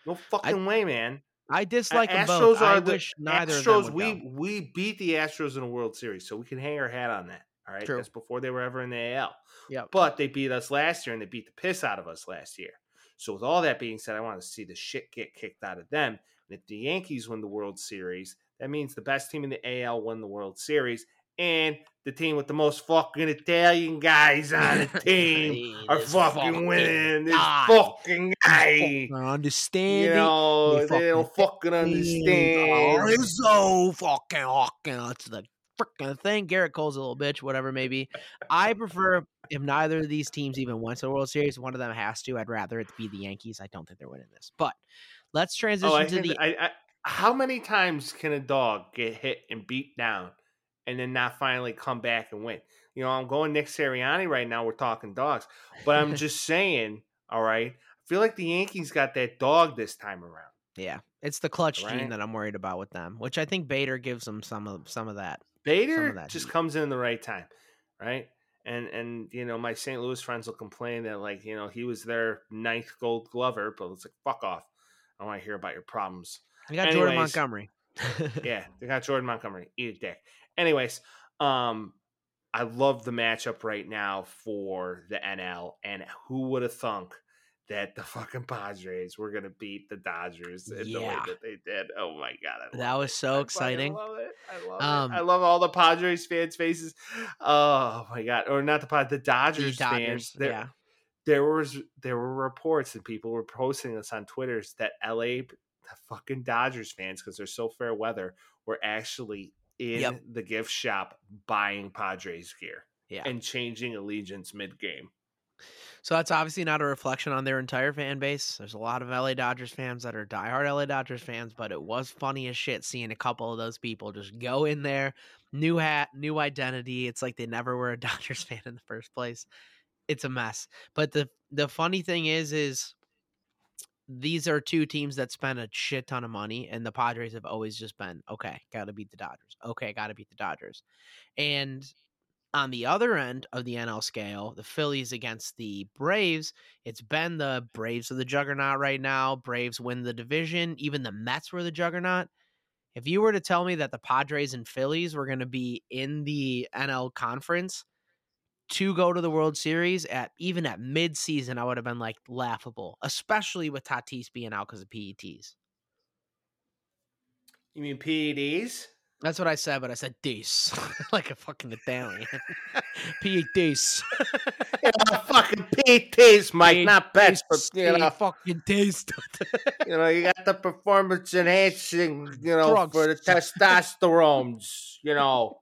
No fucking I, way, man. I dislike them Astros both. Are I the, wish neither Astros. we go. we beat the Astros in a World Series, so we can hang our hat on that. All right, True. that's before they were ever in the AL. Yeah, but they beat us last year, and they beat the piss out of us last year. So with all that being said, I want to see the shit get kicked out of them. And if the Yankees win the World Series, that means the best team in the AL won the World Series, and the team with the most fucking Italian guys on the [laughs] team are fucking, fucking winning. This fucking guy. I understand? You know, they don't fucking understand. It's so fucking fucking. That's the freaking thing. Gerrit Cole's a little bitch, whatever maybe. [laughs] I prefer if neither of these teams even went to the World Series, one of them has to. I'd rather it be the Yankees. I don't think they're winning this. But let's oh, transition oh, to the. I, I, how many times can a dog get hit and beat down and then not finally come back and win? You know, I'm going Nick Sirianni right now. We're talking dogs, but I'm [laughs] just saying, all right. I feel like the Yankees got that dog this time around. Yeah, it's the clutch right? gene that I'm worried about with them, which I think Bader gives them some of some of that. Bader just heat. comes in at the right time, right? And and you know my St. Louis friends will complain that like you know he was their ninth Gold Glover, but it's like fuck off. I don't want to hear about your problems. You got Anyways, Jordan Montgomery. [laughs] yeah, they got Jordan Montgomery. Eat a dick. Anyways, um, I love the matchup right now for the NL, and who would have thunk that the fucking Padres were gonna beat the Dodgers in yeah. the way that they did. Oh my god, that was it. so I exciting. I love it. I love um, it. I love all the Padres fans' faces. Oh my god, or not the Padres, the Dodgers, the Dodgers fans. Yeah. There was there were reports and people were posting this on Twitter's that LA the fucking Dodgers fans because they're so fair weather were actually in yep. the gift shop buying Padres gear yeah. and changing allegiance mid game. So that's obviously not a reflection on their entire fan base. There's a lot of LA Dodgers fans that are diehard LA Dodgers fans, but it was funny as shit seeing a couple of those people just go in there, new hat, new identity. It's like they never were a [laughs] Dodgers fan in the first place. It's a mess. But the the funny thing is, is these are two teams that spend a shit ton of money, and the Padres have always just been okay. Got to beat the Dodgers. Okay, got to beat the Dodgers. And on the other end of the NL scale, the Phillies against the Braves, it's been the Braves of the juggernaut right now. Braves win the division. Even the Mets were the juggernaut. If you were to tell me that the Padres and Phillies were going to be in the NL conference to go to the World Series at even at mid-season, I would have been like laughable, especially with Tatis being out because of PEDs. You mean PEDs? That's what I said, but I said "dis" [laughs] like a fucking Italian. [laughs] PEDs. yeah, fucking PEDs, Mike, not pets, but you know, fucking taste. [laughs] you know, you got the performance enhancing, you know, Drugs. for the testosterones, you know.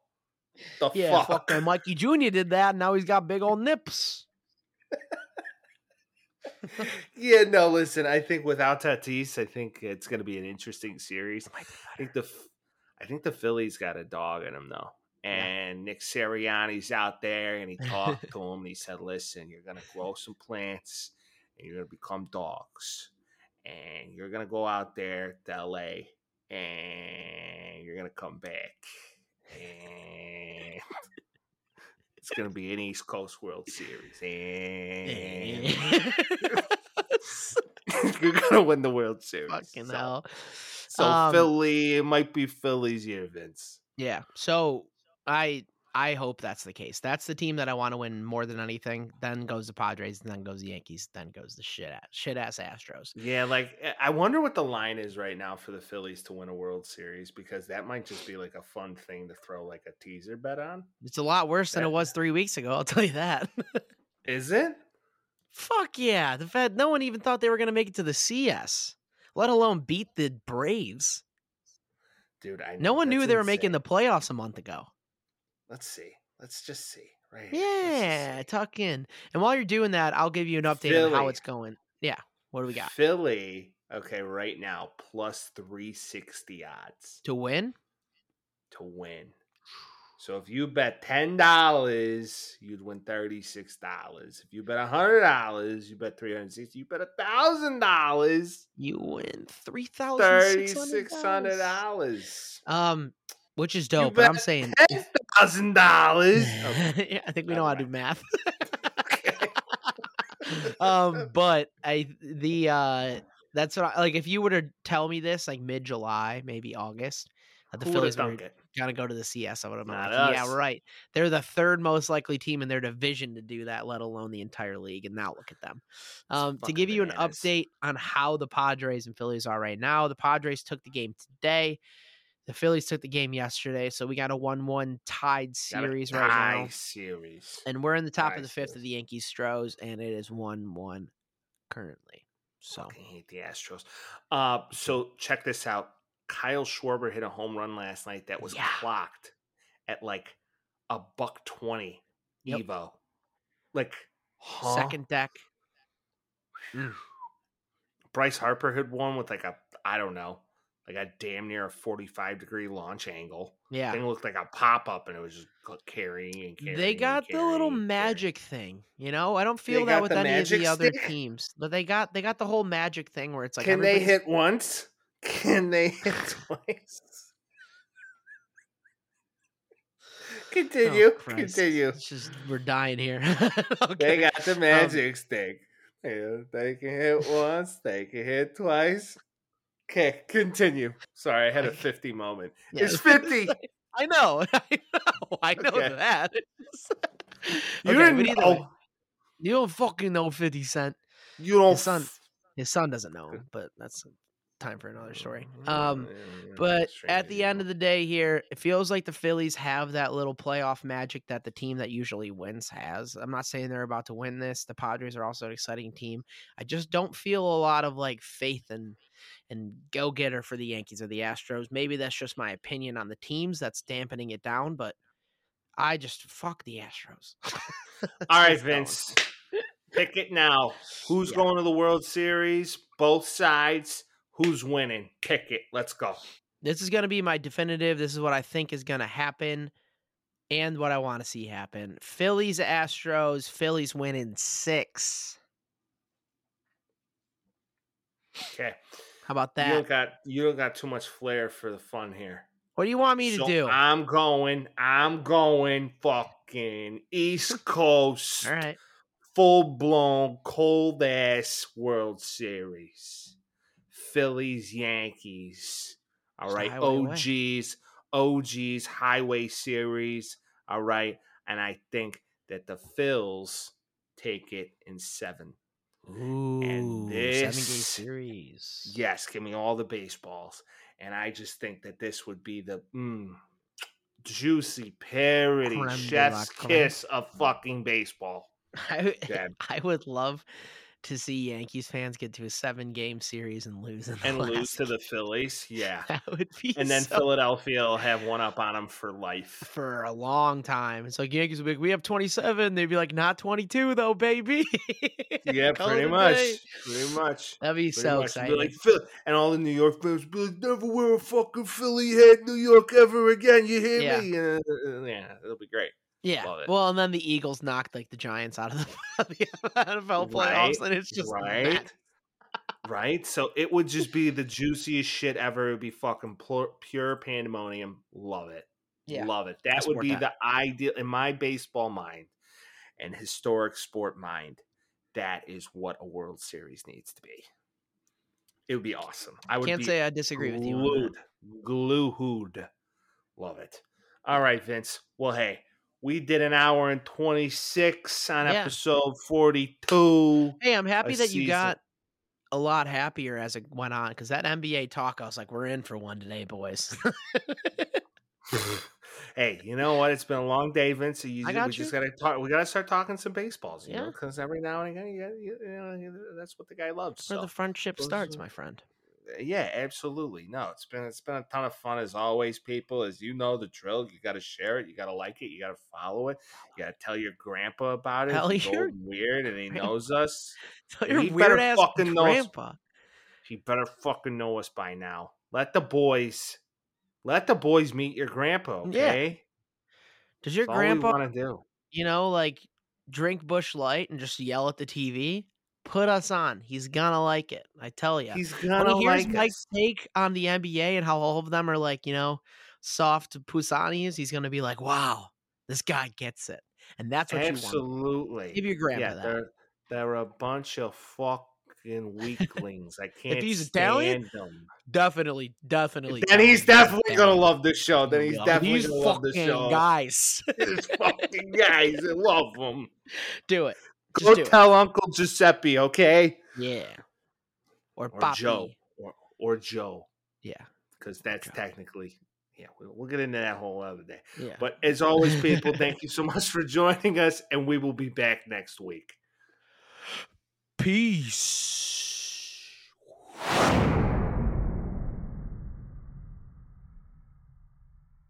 The yeah, fuck. fucking Mikey Jr. did that. And now he's got big old nips. yeah, no, listen, I think without Tatis, I think it's going to be an interesting series. Oh I think the I think the Phillies got a dog in them though. And Nick Sirianni's out there and he talked [laughs] to him and he said, Listen, you're gonna grow some plants and you're gonna become dogs. And you're gonna go out there to LA and you're gonna come back. And it's gonna be an East Coast World Series. And eh. [laughs] you're gonna win the World [laughs] Series. Fucking So- hell. So Um, Philly, it might be Philly's year, Vince. Yeah. So I I hope that's the case. That's the team that I want to win more than anything. Then goes the Padres, and then goes the Yankees, then goes the shit ass shit ass Astros. Yeah, like eh, I wonder what the line is right now for the Phillies to win a World Series because that might just be like a fun thing to throw like a teaser bet on. It's a lot worse than it was three weeks ago. I'll tell you that. Is it? Fuck yeah. The Fed. No one even thought they were going to make it to the CS, let alone beat the Braves. Dude, I No know, one knew they were making the playoffs a month ago. Let's see. Let's just see. Right. here. Let's just Yeah, tuck in. And while you're doing that, I'll give you an update on how it's going. Yeah. What do we got Philly, okay, right now, plus 360 odds to win? to win. So if you bet ten dollars, you'd win thirty six dollars. If you bet hundred dollars, you bet three hundred sixty. You bet thousand dollars, You win three thousand thirty six hundred dollars. Um, which is dope. But I'm saying, ten thousand dollars. [laughs] yeah, I think we know how to do math. [laughs] [laughs] Um, but I the uh, that's what I, like if you were to tell me this like mid July, maybe August, the Who Phillies were it? Gonna go to the CS, I would have been Not like, yeah, right. They're the third most likely team in their division to do that, let alone the entire league. And now look at them. [laughs] Um, to give you bananas. an update on how the Padres and Phillies are right now, the Padres took the game today. The Phillies took the game yesterday, so we got a one-one tied series right now, Series. and we're in the top of the fifth of the Yankees Stros, and it is one-one currently. So I hate the Astros. Uh, so check this out. Kyle Schwarber hit a home run last night that was Yeah. clocked at like a buck twenty Yep. Evo. Like huh? second deck, Bryce Harper had one with like a I don't know, like a damn near a forty five degree launch angle. yeah. Thing looked like a pop up, and it was just carrying and carrying. They got the little carrying and carrying. magic thing, you know. I don't They feel that with any of the magic other teams, but they got they got the whole magic thing where it's [laughs] like Can they hit once? Can they hit [laughs] twice? Oh, Continue. Christ. continue. It's just we're dying here. [laughs] They got the um, magic stick. Yeah, they can hit once. They can hit twice. Okay, continue. Sorry, I had a 50 moment. Yeah. It's [laughs] 50. I know. I know. I know Okay. that. You Okay, didn't way, know. You don't fucking know Fifty Cent. You don't. His son- f- His son doesn't know but that's time for another story. Mm, Um, But at the end of the day, here it feels like the Phillies have that little playoff magic that the team that usually wins has. I'm not saying they're about to win this. The Padres are also an exciting team. I just don't feel a lot of like faith and and go getter for the Yankees or the Astros. Maybe that's just my opinion on the teams that's dampening it down. But I just fuck the Astros. [laughs] All right, Vince. Pick it now. Who's Yeah. going to the World Series? Both sides. Who's winning? Pick it. Let's go. This is going to be my definitive. This is what I think is going to happen and what I want to see happen. Phillies, Astros, Phillies winning six. Okay. How about You that? don't got you don't got too much flair for the fun here. What do you want me So to do? I'm going. I'm going. Fucking East [laughs] Coast. All right. Full blown cold ass World Series. Phillies Yankees. All It's right. highway away. OGs. OGs Highway Series. All right. And I think that the Phils take it in seven. Ooh, seven game this- series. Yes, give me all the baseballs. And I just think that this would be the mm, juicy parody, Creme chef's creme. kiss of fucking baseball. [laughs] I, I would love to see Yankees fans get to a seven game series and lose And lose to the [laughs] Phillies. Yeah. That would be And then so- Philadelphia will [laughs] have one up on them for life. for a long time. It's like Yankees would be like, we have 27. They'd be like, not 22 though, baby. Yeah, [laughs] pretty much. day. Pretty much. That'd be Pretty so much. Be exciting. like, "Phil-" and all the New York fans be like, never wear a fucking Philly hat New York ever again. You hear Yeah. me? Uh, uh, yeah, it'll be great. Yeah. Well, and then the Eagles knocked like the Giants out of the, [laughs] the NFL playoffs, Right, and it's just right. that. right? So it would just be the [laughs] juiciest shit ever. It would be fucking pure, pure pandemonium. Love it. Yeah. love it. That would be that. the ideal in my baseball mind and historic sport mind that is what a world series needs to be. It would be awesome. I would Can't say I disagree with you. Glued glued. Love it. All right vince. Well hey we did an hour and 26 on Yeah. episode 42 Hey, I'm happy that you got a lot happier as it went on because that NBA talk, I was like, we're in for one today, boys. [laughs] [laughs] hey, you know what? It's been a long day, Vince. You, I got we just gotta talk. We gotta start talking some baseballs, you know, Yeah. because every now and again, you, gotta, you, you know, that's what the guy loves. Where So. the friendship starts, my friend. Yeah, absolutely. No, it's been it's been a ton of fun as always, people. As you know the drill, you got to share it, you got to like it, you got to follow it, you got to tell your grandpa about it. Tell your weird and he knows us. [laughs] Tell your weird ass fucking know us. grandpa. He better fucking know us by now. Let the boys, let the boys meet your grandpa. Yeah. Okay, Does your That's grandpa, want to do. you know, like drink Busch Light and just yell at the TV? Put us on. He's gonna like it. I tell you. He's gonna he hears like Mike's us. take on the NBA and how all of them are like, you know, soft pusanis, he's gonna be like, "Wow, this guy gets it," and that's what you want. Absolutely. Give your grandpa yeah, that. they're they're a bunch of fucking weaklings. I can't he's stand Italian, them. Definitely, definitely. Then he's definitely gonna love this show. Then he's definitely these gonna love the show. guys. These fucking guys, I love them. [laughs] do it. Go Just do it. tell Uncle Giuseppe, okay? Yeah. Or, Or Papi. Joe, or or Joe, Yeah. because that's Joe. technically. Yeah, we'll, we'll get into that whole other day. Yeah. But as always, people, [laughs] thank you so much for joining us, and we will be back next week. Peace.